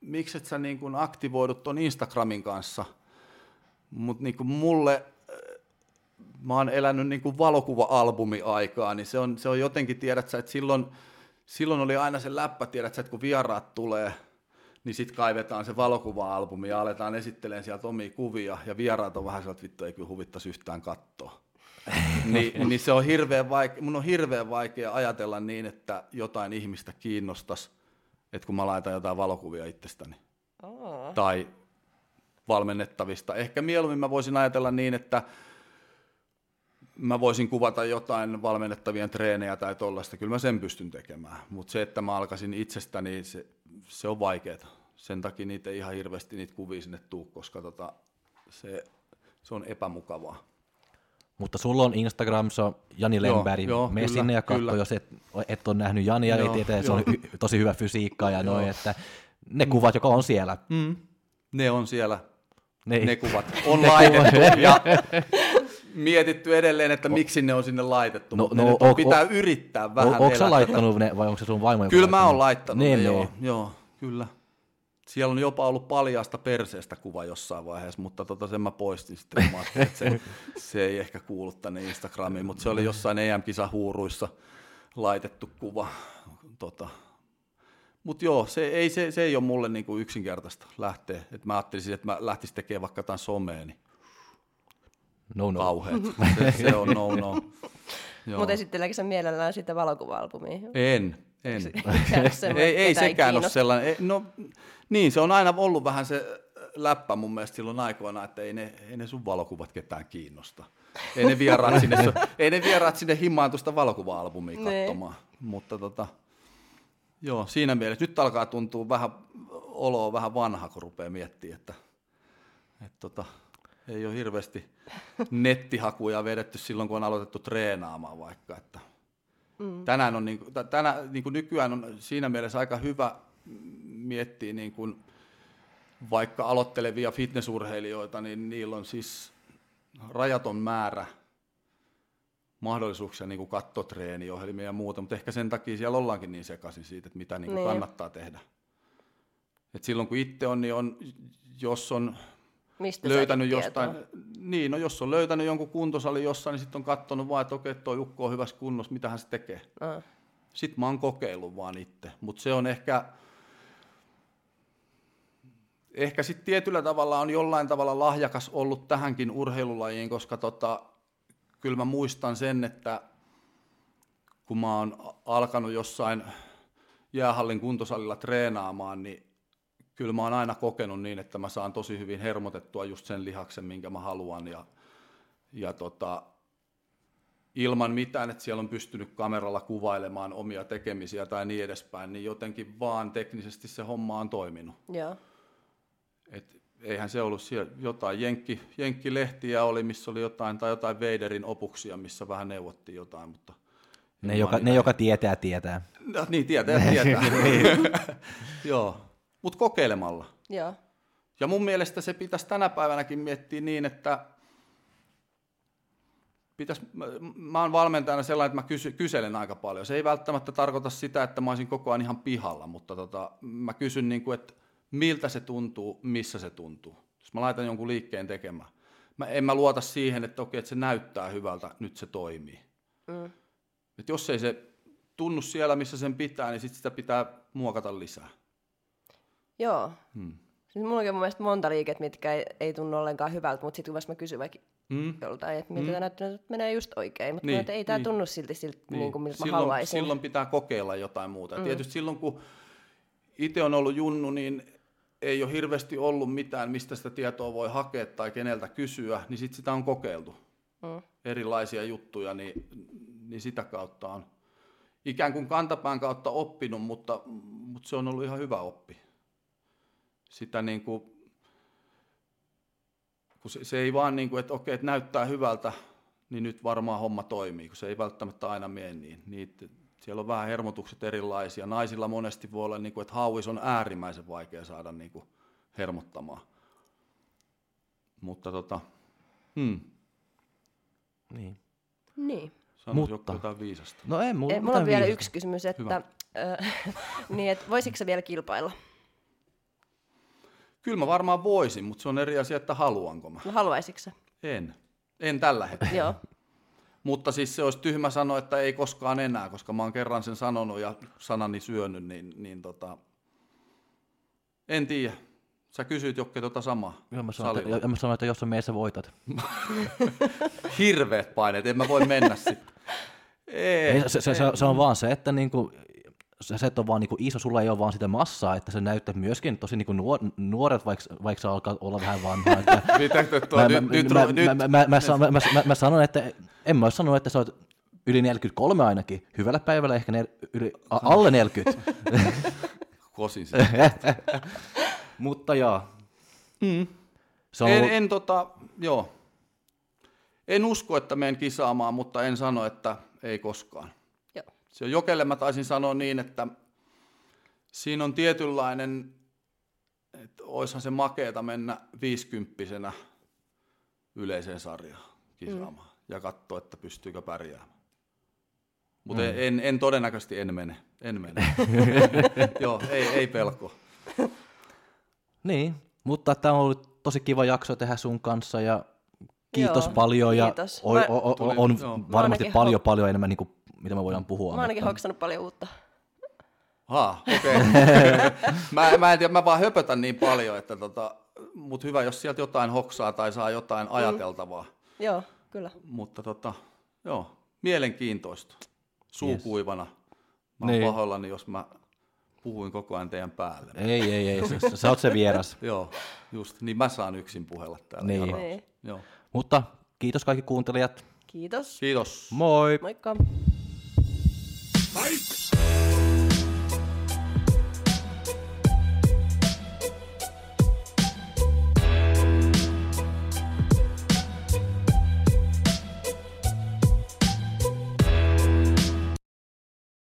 miksi et sä niin kuin aktivoidut ton Instagramin kanssa, mutta niin mulle, äh, mä oon elänyt niin kuin valokuva-albumi-aikaa, niin se on, se on jotenkin, tiedät sä, että silloin, silloin oli aina se läppä, tiedät että kun vieraat tulee, niin sitten kaivetaan se valokuva-albumi ja aletaan esittelemään sieltä omia kuvia, ja vieraat on vähän sellainen, että vittu ei kyllä huvittaisi yhtään katsoa. niin, niin se on hirveän vaikea, mun on hirveän vaikea ajatella niin, että jotain ihmistä kiinnostaisi että kun mä laitan jotain valokuvia itsestäni oh. tai valmennettavista. Ehkä mieluummin mä voisin ajatella niin, että mä voisin kuvata jotain valmennettavien treenejä tai tollaista, kyllä mä sen pystyn tekemään. Mutta se, että mä alkaisin itsestäni, se, se on vaikeaa. Sen takia niitä ei ihan hirveästi niitä kuvia sinne tuu, koska tota, se, se on epämukavaa. Mutta sulla on Instagram, se on Jani Lemberg. Joo, Mene sinne ja katso, jos et, et ole nähnyt Jania, joo, ei tietää, se on hy, tosi hyvä fysiikka ja noin, että ne kuvat, joka on siellä. Mm. Ne on siellä, ne, ne kuvat on laitettu. ja, mietitty edelleen, että miksi ne on sinne laitettu, no, no, on, pitää o, yrittää vähän o, Onko sä laittanut ne vai onko se sun vaimo? Kyllä mä oon laittanut niin, ne, joo. joo, kyllä. Siellä on jopa ollut paljasta perseestä kuva jossain vaiheessa, mutta tota sen mä poistin sitten. Mä että se, se ei ehkä kuulu tänne Instagramiin, mutta se oli jossain EM-kisahuuruissa laitettu kuva. Tota. Mutta joo, se ei, se, se ei ole mulle niinku yksinkertaista lähteä. Et mä ajattelisin, että mä lähtisin tekemään vaikka jotain somea, niin no, no. kauheat. Se, se on no no. Mutta esitteleekö sä mielellään sitä valokuva-albumia? En, en. ei, ei sekään ole sellainen. Ei, no, niin, se on aina ollut vähän se läppä mun mielestä silloin aikoina, että ei ne, ei ne sun valokuvat ketään kiinnosta. Ei ne vieraat sinne, ei ne vieraat sinne himmaan tuosta valokuva-albumia niin. katsomaan. Mutta tota, joo, siinä mielessä nyt alkaa tuntua vähän, oloa vähän vanha, kun rupeaa miettimään, että, että tota, ei ole hirveästi nettihakuja vedetty silloin, kun on aloitettu treenaamaan vaikka. Että mm. Tänään on, niin, tänä, niin kuin nykyään on siinä mielessä aika hyvä miettiä niin kuin vaikka aloittelevia fitnessurheilijoita, niin niillä on siis rajaton määrä mahdollisuuksia niin kuin katsoa treeniohjelmia ja muuta, mutta ehkä sen takia siellä ollaankin niin sekaisin siitä, että mitä niin kuin niin. kannattaa tehdä. Et silloin kun itse on, niin on, jos on Mistä löytänyt jostain, tietoa? niin, no jos on löytänyt jonkun kuntosali jossain, niin sitten on katsonut vaan, että okei, tuo Jukko on hyvässä kunnossa, mitä hän se tekee. Uh. Sitten mä oon kokeillut vaan itse, mutta se on ehkä, ehkä sitten tietyllä tavalla on jollain tavalla lahjakas ollut tähänkin urheilulajiin, koska tota, kyllä mä muistan sen, että kun mä oon alkanut jossain jäähallin kuntosalilla treenaamaan, niin kyllä mä oon aina kokenut niin, että mä saan tosi hyvin hermotettua just sen lihaksen, minkä mä haluan ja, ja tota, ilman mitään, että siellä on pystynyt kameralla kuvailemaan omia tekemisiä tai niin edespäin, niin jotenkin vaan teknisesti se homma on toiminut. Joo. Et eihän se ollut siellä jotain jenkki, jenkkilehtiä oli, missä oli jotain, tai jotain Veiderin opuksia, missä vähän neuvottiin jotain, mutta ne, joka, ne joka tietää, tietää. No, niin, tietää, tietää. Niin. Joo, mutta kokeilemalla. Joo. Ja mun mielestä se pitäisi tänä päivänäkin miettiä niin, että pitäisi, mä, mä oon valmentajana sellainen, että mä kysy, kyselen aika paljon. Se ei välttämättä tarkoita sitä, että mä olisin koko ajan ihan pihalla, mutta tota, mä kysyn, niin kuin, että miltä se tuntuu, missä se tuntuu. Jos mä laitan jonkun liikkeen tekemään, mä, en mä luota siihen, että okei, että se näyttää hyvältä, nyt se toimii. Mm. Et jos ei se tunnu siellä, missä sen pitää, niin sit sitä pitää muokata lisää. Joo. Hmm. Siis mulla on mun mielestä monta liiket, mitkä ei, ei tunnu ollenkaan hyvältä, mutta sitten kun mä kysyn vaikka mm. joltain, että miltä mm. näyttää, että menee just oikein, mutta niin, ei tämä niin. tunnu silti siltä, niin. niin kuin miltä silloin, mä haluaisin. Silloin pitää kokeilla jotain muuta. Mm. Tietysti silloin, kun itse on ollut junnu, niin ei ole hirveästi ollut mitään, mistä sitä tietoa voi hakea tai keneltä kysyä, niin sitten sitä on kokeiltu. Mm. Erilaisia juttuja, niin, niin sitä kautta on ikään kuin kantapään kautta oppinut, mutta, mutta se on ollut ihan hyvä oppi sitä niin kuin, kun se, se ei vaan niin kuin, että okei, että näyttää hyvältä, niin nyt varmaan homma toimii, kun se ei välttämättä aina mene niin. Niitä, siellä on vähän hermotukset erilaisia. Naisilla monesti voi olla, niin kuin, että hauis on äärimmäisen vaikea saada niin kuin, hermottamaan. Mutta tota, hmm. Niin. Niin. Sano Mutta. jotain viisasta. No ei, mulla, ei, mulla on vielä viisasta. yksi kysymys, että, niin, että voisitko vielä kilpailla? Kyllä mä varmaan voisin, mutta se on eri asia, että haluanko mä. No haluaisitko sä? En. En tällä hetkellä. Joo. Mutta siis se olisi tyhmä sanoa, että ei koskaan enää, koska mä oon kerran sen sanonut ja sanani syönyt, niin, niin tota, en tiedä. Sä kysyit Jokke tota samaa. Joo, mä sanoin, että, ja mä sanoin, että jos on meissä voitat. Hirveät paineet, en mä voi mennä sitten. Ei, se, se, se, se, on vaan se, että niinku, se et ole vaan niinku iso, sulla ei ole vaan sitä massaa, että se näyttää myöskin tosi niinku nuor, nuoret, vaikka, vaikka se alkaa olla vähän vanhaa. Mä sanon, että en mä ole sanonut, että sä oot yli 43 ainakin. Hyvällä päivällä ehkä ne, yli, a, alle 40. Kosin Mutta joo. Mm. Se on en, ollut... en, tota, joo. en usko, että menen kisaamaan, mutta en sano, että ei koskaan. Se on Jokelle mä taisin sanoa niin, että siinä on tietynlainen, että oishan se makeeta mennä viisikymppisenä yleiseen sarjaan. kisaamaan mm. ja katsoa, että pystyykö pärjäämään. Mutta mm. en, en, todennäköisesti en mene. En mene. Joo, ei, ei pelko. niin, mutta tämä on ollut tosi kiva jakso tehdä sun kanssa ja kiitos Joo, paljon. Kiitos. Ja Mä, o, o, tuli, on joo. varmasti paljon, paljon enemmän, niin kuin, mitä me voidaan puhua. Mä ainakin mutta... hoksannut paljon uutta. Haa, okei. Okay. mä, mä en tiedä, mä vaan höpötän niin paljon, että tota, mutta hyvä, jos sieltä jotain hoksaa tai saa jotain mm. ajateltavaa. Joo, kyllä. Mutta tota, joo, mielenkiintoista. Suukuivana. Yes. Mä oon niin. pahoillani, jos mä puhuin koko ajan teidän päälle. Ei, ei, ei. Sä, sä oot se vieras. joo, just. Niin mä saan yksin puhella täällä. Niin. niin. Joo. Mutta kiitos kaikki kuuntelijat. Kiitos. Kiitos. Moi. Moikka. Fight!